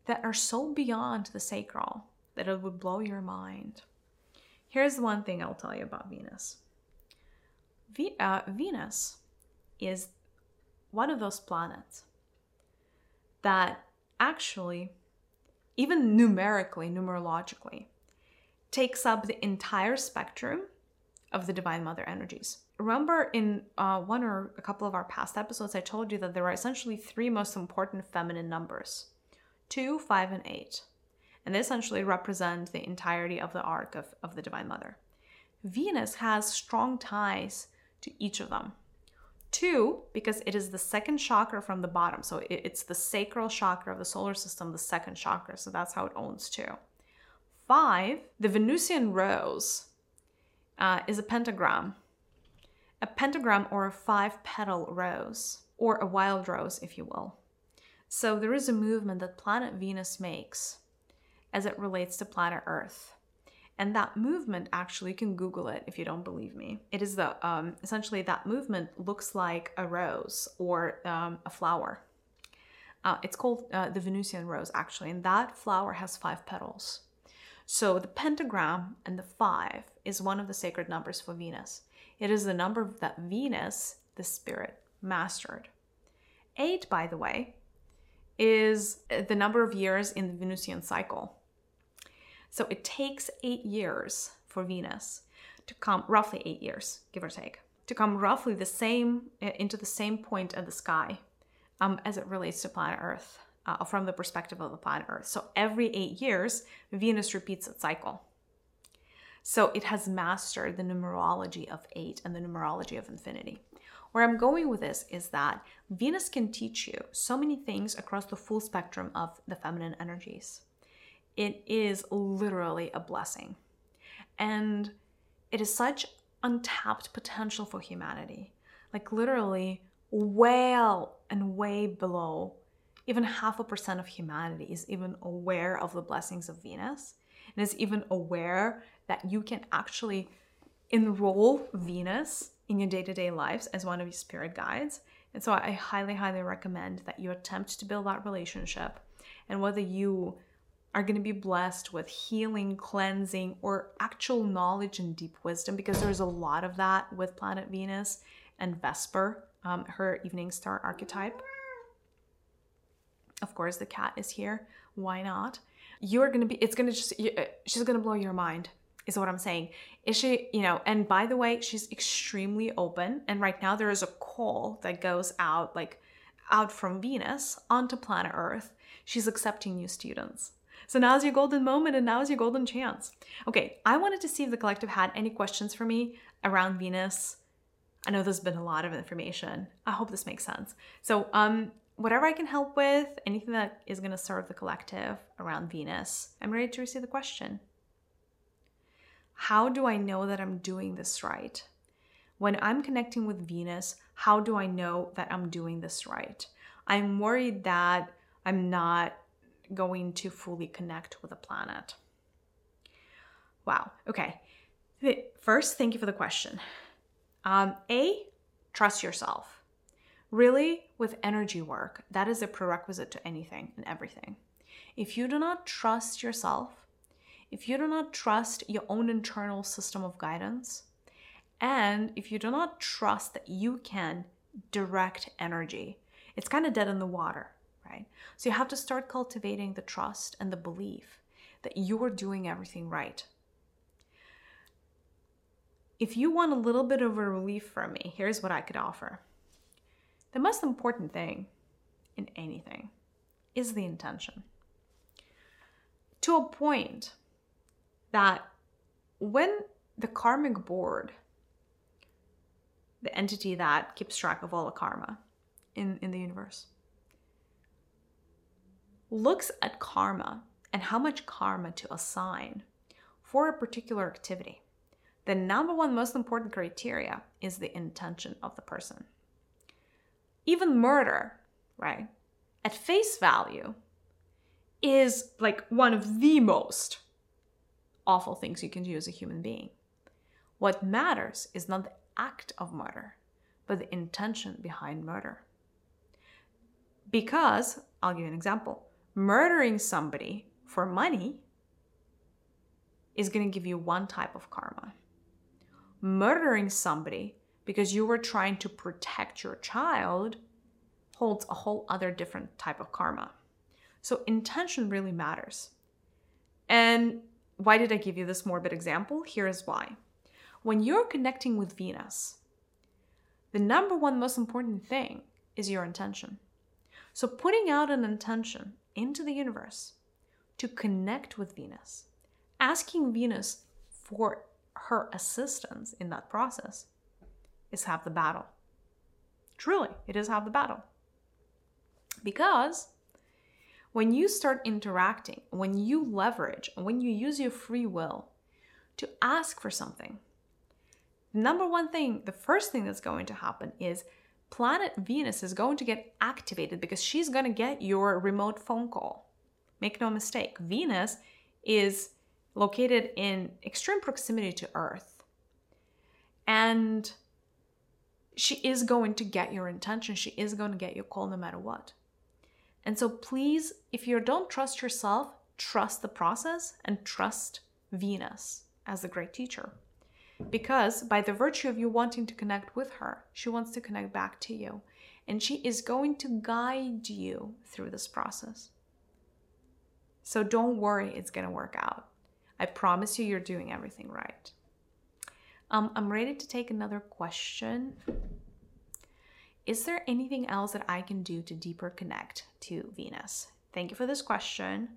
that are so beyond the sacral that it would blow your mind. Here's one thing I'll tell you about Venus. V- uh, Venus is one of those planets that actually, even numerically, numerologically, takes up the entire spectrum of the Divine Mother energies. Remember, in uh, one or a couple of our past episodes, I told you that there are essentially three most important feminine numbers two, five, and eight. And they essentially represent the entirety of the arc of, of the Divine Mother. Venus has strong ties to each of them. Two, because it is the second chakra from the bottom. So it's the sacral chakra of the solar system, the second chakra. So that's how it owns two. Five, the Venusian rose uh, is a pentagram. A pentagram or a five petal rose, or a wild rose, if you will. So there is a movement that planet Venus makes as it relates to planet Earth. And that movement, actually, you can Google it if you don't believe me. It is the um, essentially that movement looks like a rose or um, a flower. Uh, it's called uh, the Venusian rose, actually, and that flower has five petals. So the pentagram and the five is one of the sacred numbers for Venus. It is the number that Venus, the spirit, mastered. Eight, by the way, is the number of years in the Venusian cycle. So it takes eight years for Venus to come, roughly eight years, give or take, to come roughly the same into the same point of the sky um, as it relates to planet Earth, uh, from the perspective of the planet Earth. So every eight years, Venus repeats its cycle. So it has mastered the numerology of eight and the numerology of infinity. Where I'm going with this is that Venus can teach you so many things across the full spectrum of the feminine energies it is literally a blessing. And it is such untapped potential for humanity. Like, literally, well and way below even half a percent of humanity is even aware of the blessings of Venus and is even aware that you can actually enroll Venus in your day to day lives as one of your spirit guides. And so I highly, highly recommend that you attempt to build that relationship. And whether you are going to be blessed with healing, cleansing, or actual knowledge and deep wisdom because there's a lot of that with planet Venus and Vesper, um, her evening star archetype. Of course, the cat is here. Why not? You're going to be, it's going to just, uh, she's going to blow your mind, is what I'm saying. Is she, you know, and by the way, she's extremely open. And right now, there is a call that goes out, like out from Venus onto planet Earth. She's accepting new students so now's your golden moment and now's your golden chance. Okay, I wanted to see if the collective had any questions for me around Venus. I know there's been a lot of information. I hope this makes sense. So, um, whatever I can help with, anything that is going to serve the collective around Venus, I'm ready to receive the question. How do I know that I'm doing this right? When I'm connecting with Venus, how do I know that I'm doing this right? I'm worried that I'm not going to fully connect with the planet. Wow. Okay. First, thank you for the question. Um, a, trust yourself. Really, with energy work, that is a prerequisite to anything and everything. If you do not trust yourself, if you do not trust your own internal system of guidance, and if you do not trust that you can direct energy, it's kind of dead in the water right? So you have to start cultivating the trust and the belief that you are doing everything right. If you want a little bit of a relief from me, here's what I could offer. The most important thing in anything is the intention. To a point that when the karmic board, the entity that keeps track of all the karma in, in the universe, looks at karma and how much karma to assign for a particular activity, the number one most important criteria is the intention of the person. Even murder, right, at face value, is like one of the most awful things you can do as a human being. What matters is not the act of murder, but the intention behind murder. Because, I'll give you an example murdering somebody for money is going to give you one type of karma. Murdering somebody because you were trying to protect your child holds a whole other different type of karma. So intention really matters. And why did I give you this morbid example? Here is why. When you're connecting with Venus, the number one most important thing is your intention. So putting out an intention into the universe to connect with Venus, asking Venus for her assistance in that process is half the battle. Truly, it is half the battle. Because when you start interacting, when you leverage, when you use your free will to ask for something, the number one thing, the first thing that's going to happen is planet Venus is going to get activated because she's going to get your remote phone call. Make no mistake, Venus is located in extreme proximity to Earth. And she is going to get your intention. She is going to get your call no matter what. And so please, if you don't trust yourself, trust the process and trust Venus as a great teacher. Because by the virtue of you wanting to connect with her, she wants to connect back to you. And she is going to guide you through this process. So don't worry, it's going to work out. I promise you, you're doing everything right. Um, I'm ready to take another question. Is there anything else that I can do to deeper connect to Venus? Thank you for this question.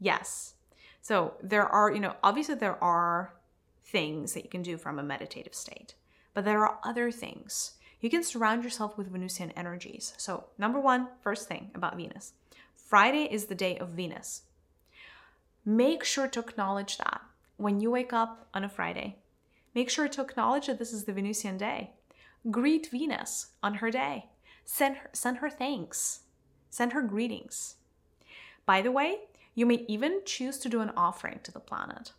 Yes. So there are, you know, obviously there are things that you can do from a meditative state, but there are other things. You can surround yourself with Venusian energies. So, number one, first thing about Venus Friday is the day of Venus. Make sure to acknowledge that when you wake up on a Friday. Make sure to acknowledge that this is the Venusian day. Greet Venus on her day. Send her, send her thanks. Send her greetings. By the way, you may even choose to do an offering to the planet.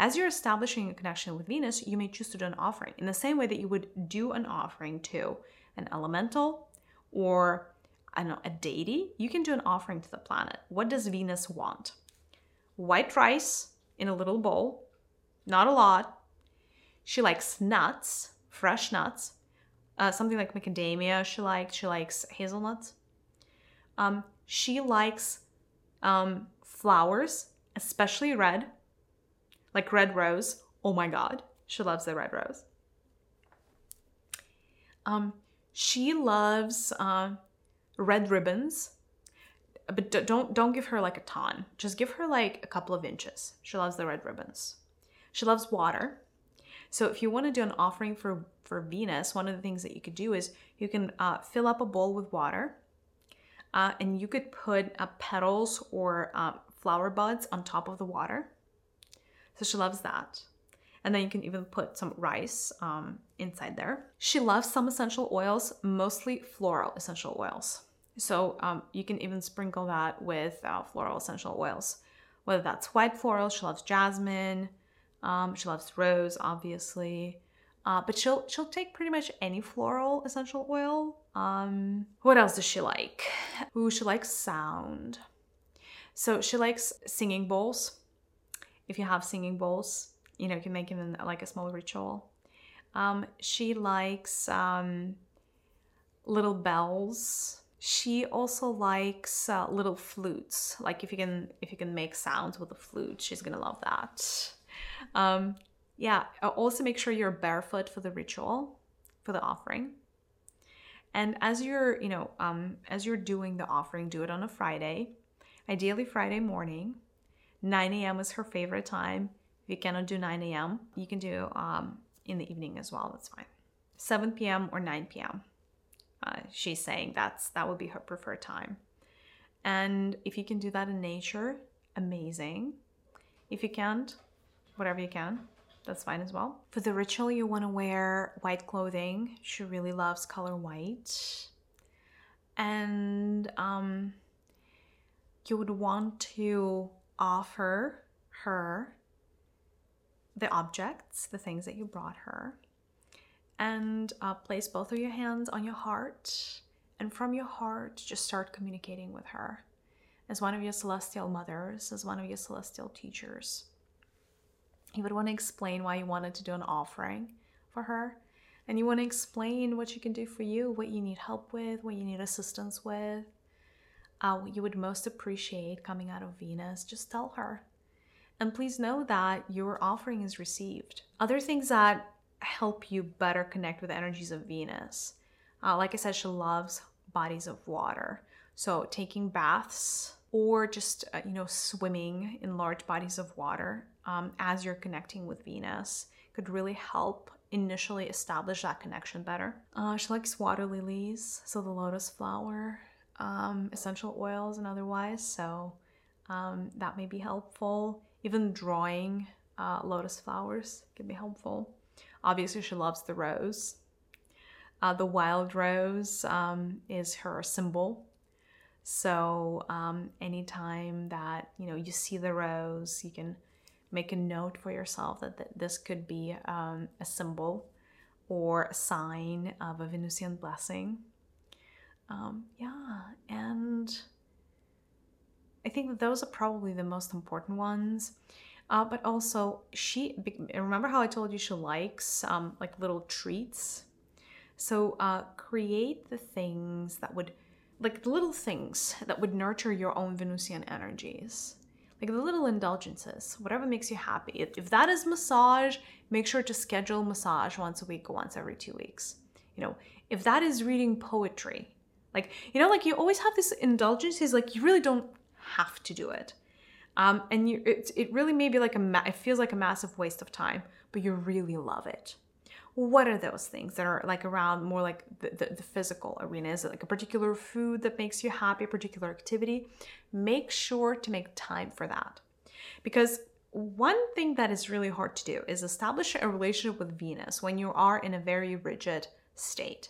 As you're establishing a connection with Venus, you may choose to do an offering in the same way that you would do an offering to an elemental or I don't know, a deity. You can do an offering to the planet. What does Venus want? White rice in a little bowl, not a lot. She likes nuts, fresh nuts, uh, something like macadamia. She likes she likes hazelnuts. Um, she likes um, flowers, especially red, like red rose. Oh my god, she loves the red rose. Um, she loves uh, red ribbons, but don't don't give her like a ton. Just give her like a couple of inches. She loves the red ribbons. She loves water. So if you want to do an offering for for Venus, one of the things that you could do is you can uh, fill up a bowl with water, uh, and you could put uh, petals or um, flower buds on top of the water. So she loves that. And then you can even put some rice um, inside there. She loves some essential oils, mostly floral essential oils. So um, you can even sprinkle that with uh, floral essential oils, whether that's white floral. She loves jasmine. Um, she loves rose, obviously. Uh, but she'll she'll take pretty much any floral essential oil. Um, what else does she like? Ooh, she likes sound. So she likes singing bowls. If you have singing bowls, you know you can make them like a small ritual. Um, she likes um, little bells. She also likes uh, little flutes. Like if you can if you can make sounds with a flute, she's gonna love that. Um, yeah, also make sure you're barefoot for the ritual, for the offering. And as you're, you know, um, as you're doing the offering, do it on a Friday, ideally Friday morning. 9 a.m. is her favorite time. If you cannot do 9 a.m., you can do um, in the evening as well. That's fine. 7 p.m. or 9 p.m. Uh, she's saying that's that would be her preferred time. And if you can do that in nature, amazing. If you can't, whatever you can, that's fine as well. For the ritual, you want to wear white clothing. She really loves color white. And um, you would want to offer her the objects, the things that you brought her, and uh, place both of your hands on your heart. And from your heart, just start communicating with her as one of your celestial mothers, as one of your celestial teachers you would want to explain why you wanted to do an offering for her. and you want to explain what she can do for you, what you need help with, what you need assistance with, uh, you would most appreciate coming out of Venus, just tell her. And please know that your offering is received. Other things that help you better connect with the energies of Venus. Uh, like I said, she loves bodies of water. So taking baths or just, uh, you know, swimming in large bodies of water um, as you're connecting with Venus could really help initially establish that connection better. Uh, she likes water lilies, so the lotus flower, um, essential oils, and otherwise. So um, that may be helpful. Even drawing uh, lotus flowers can be helpful. Obviously, she loves the rose. Uh, the wild rose um, is her symbol. So um, anytime that you know you see the rose, you can make a note for yourself that, that this could be um, a symbol or a sign of a Venusian blessing. Um, yeah, and I think those are probably the most important ones. Uh, but also, she remember how I told you she likes um, like little treats. So uh, create the things that would, like the little things that would nurture your own Venusian energies like the little indulgences, whatever makes you happy. If that is massage, make sure to schedule massage once a week or once every two weeks. You know, if that is reading poetry, like, you know, like you always have this indulgence is like you really don't have to do it. Um, and you, it, it really may be like a, ma- it feels like a massive waste of time, but you really love it. What are those things that are like around more like the, the, the, physical arena? Is it like a particular food that makes you happy a particular activity? Make sure to make time for that. Because one thing that is really hard to do is establish a relationship with venus when you are in a very rigid state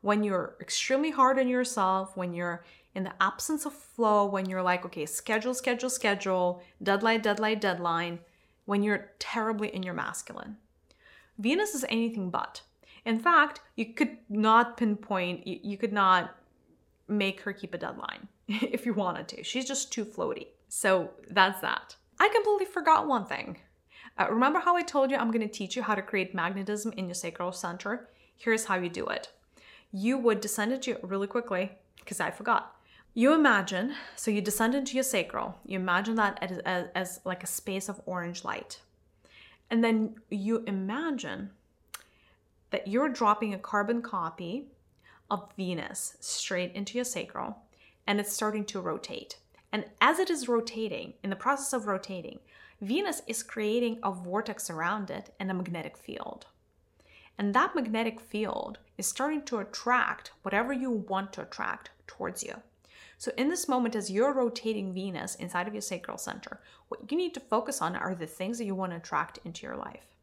when you're extremely hard on yourself when you're in the absence of flow when you're like okay schedule schedule schedule deadline deadline deadline when you're terribly in your masculine Venus is anything but. In fact, you could not pinpoint, you, could not make her keep a deadline if you wanted to. She's just too floaty. So that's that. I completely forgot one thing. Uh, remember how I told you I'm going to teach you how to create magnetism in your sacral center? Here's how you do it. You would descend into really quickly because I forgot. You imagine, so you descend into your sacral. You imagine that as, as, as like a space of orange light. And then you imagine that you're dropping a carbon copy of Venus straight into your sacral and it's starting to rotate. And as it is rotating, in the process of rotating, Venus is creating a vortex around it and a magnetic field. And that magnetic field is starting to attract whatever you want to attract towards you. So, in this moment, as you're rotating Venus inside of your sacral center, what you need to focus on are the things that you want to attract into your life.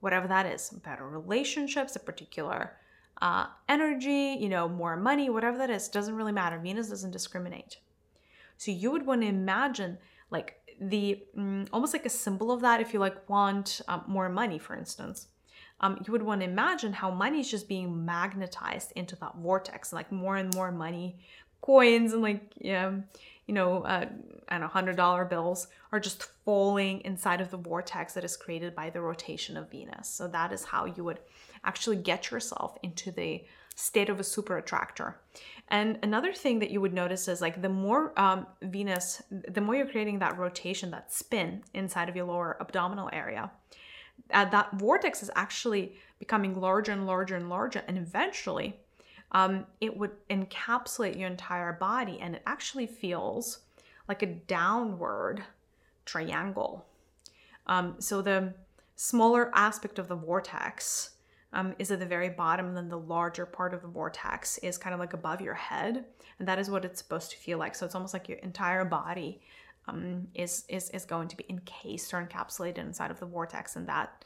Whatever that is better relationships, a particular uh, energy, you know, more money, whatever that is, doesn't really matter. Venus doesn't discriminate. So, you would want to imagine like the mm, almost like a symbol of that if you like want um, more money, for instance. Um, you would want to imagine how money is just being magnetized into that vortex, like more and more money coins and like yeah, you know, uh, and a hundred dollar bills are just falling inside of the vortex that is created by the rotation of Venus. So that is how you would actually get yourself into the state of a super attractor. And another thing that you would notice is like the more um, Venus, the more you're creating that rotation, that spin inside of your lower abdominal area, uh, that vortex is actually becoming larger and larger and larger. And eventually, um, it would encapsulate your entire body and it actually feels like a downward triangle. Um, so the smaller aspect of the vortex um, is at the very bottom, and then the larger part of the vortex is kind of like above your head, and that is what it's supposed to feel like. So it's almost like your entire body um, is is is going to be encased or encapsulated inside of the vortex, and that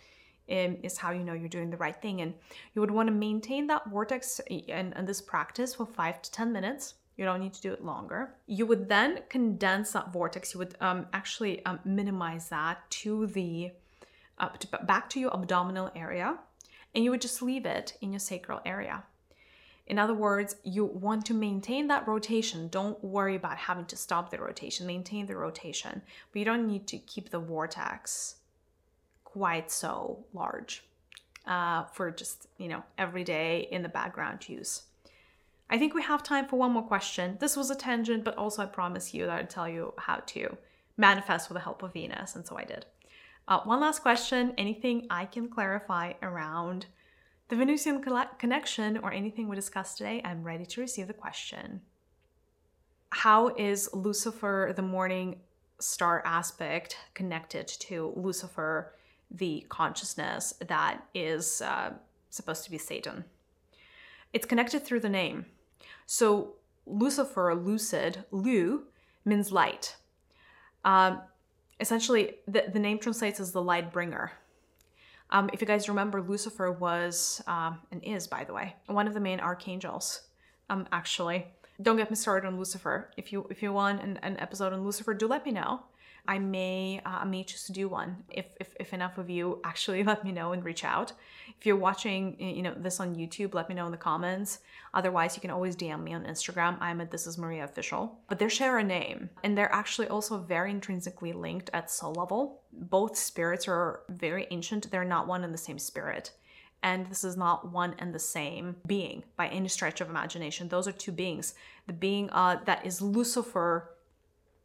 is how you know you're doing the right thing. And you would want to maintain that vortex and, and this practice for five to 10 minutes. You don't need to do it longer. You would then condense that vortex. You would um, actually um, minimize that to the uh, to, back to your abdominal area, and you would just leave it in your sacral area. In other words, you want to maintain that rotation. Don't worry about having to stop the rotation. Maintain the rotation, but you don't need to keep the vortex quite so large. uh, for just, you know, every day in the background use. I think we have time for one more question. This was a tangent, but also I promise you that I'd tell you how to manifest with the help of Venus, and so I did. Uh, one last question anything I can clarify around the Venusian connection or anything we discussed today? I'm ready to receive the question. How is Lucifer, the morning star aspect, connected to Lucifer, the consciousness that is uh, supposed to be Satan? It's connected through the name. So, Lucifer, lucid, Lu, means light. Um, essentially, the, the name translates as the light bringer. Um, if you guys remember, Lucifer was um, and is, by the way, one of the main archangels. Um, actually, don't get me started on Lucifer. If you if you want an, an episode on Lucifer, do let me know. I may uh, I may just do one if, if if enough of you actually let me know and reach out. If you're watching you know this on YouTube, let me know in the comments. Otherwise, you can always DM me on Instagram. I'm at This Is Mariya Official. But they share a name, and they're actually also very intrinsically linked at soul level. Both spirits are very ancient. They're not one and the same spirit and this is not one and the same being by any stretch of imagination. Those are two beings. The being uh, that is Lucifer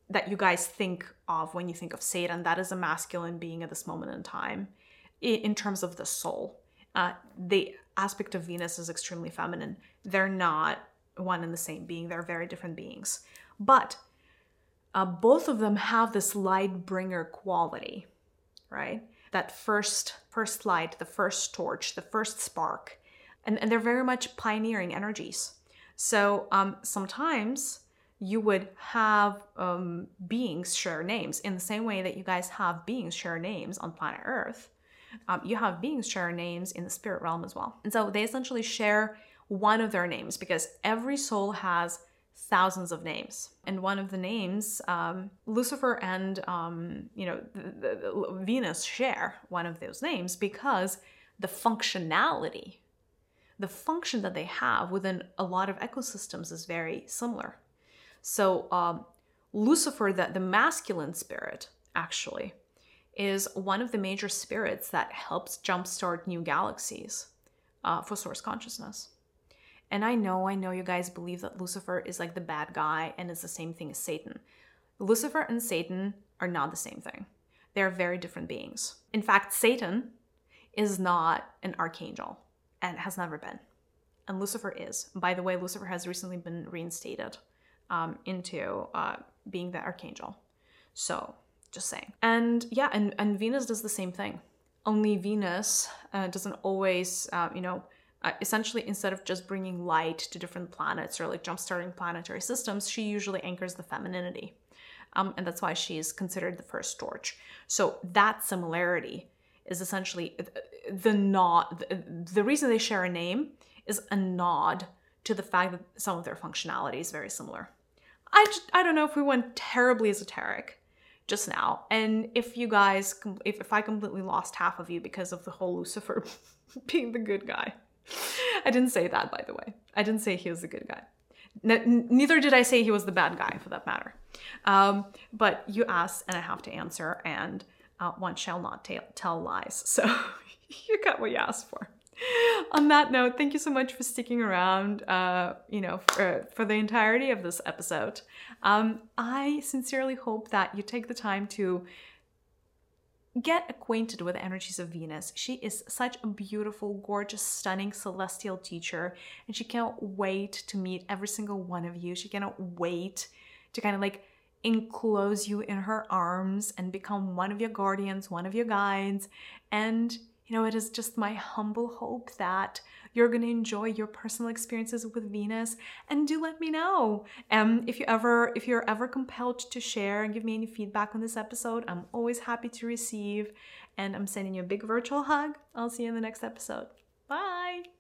that you guys think of when you think of Satan, that is a masculine being at this moment in time in terms of the soul. Uh, the aspect of Venus is extremely feminine. They're not one and the same being, they're very different beings. But uh, both of them have this light bringer quality, right? That first first light, the first torch, the first spark. And, and they're very much pioneering energies. So um, sometimes you would have um, beings share names in the same way that you guys have beings share names on planet Earth. Um, you have beings share names in the spirit realm as well. And so they essentially share one of their names because every soul has thousands of names. And one of the names, um, Lucifer and um, you know the, the, Venus share one of those names because the functionality, the function that they have within a lot of ecosystems is very similar. So um, Lucifer, the, the masculine spirit, actually, is one of the major spirits that helps jumpstart new galaxies uh, for source consciousness. And I know, I know you guys believe that Lucifer is like the bad guy and is the same thing as Satan. Lucifer and Satan are not the same thing. They're very different beings. In fact, Satan is not an archangel and has never been. And Lucifer is. By the way, Lucifer has recently been reinstated um, into uh, being the archangel. So, just saying. And yeah, and, and Venus does the same thing. Only Venus uh, doesn't always, uh, you know, uh, essentially instead of just bringing light to different planets or like jump-starting planetary systems, she usually anchors the femininity. Um, and that's why she is considered the first torch. So that similarity is essentially uh, the nod. The, the reason they share a name is a nod to the fact that some of their functionality is very similar. I, just, I don't know if we went terribly esoteric just now. And if you guys, if, if I completely lost half of you because of the whole Lucifer being the good guy. I didn't say that, by the way. I didn't say he was the good guy. N- neither did I say he was the bad guy, for that matter. Um, but you asked, and I have to answer, and uh, one shall not tell lies. So you got what you asked for. On that note, thank you so much for sticking around, uh, you know, for, for, the entirety of this episode. Um, I sincerely hope that you take the time to get acquainted with the energies of Venus. She is such a beautiful, gorgeous, stunning celestial teacher, and she cannot wait to meet every single one of you. She cannot wait to kind of like enclose you in her arms and become one of your guardians, one of your guides, and you know, it is just my humble hope that you're going to enjoy your personal experiences with Venus and do let me know. Um if you ever if you're ever compelled to share and give me any feedback on this episode, I'm always happy to receive and I'm sending you a big virtual hug. I'll see you in the next episode. Bye.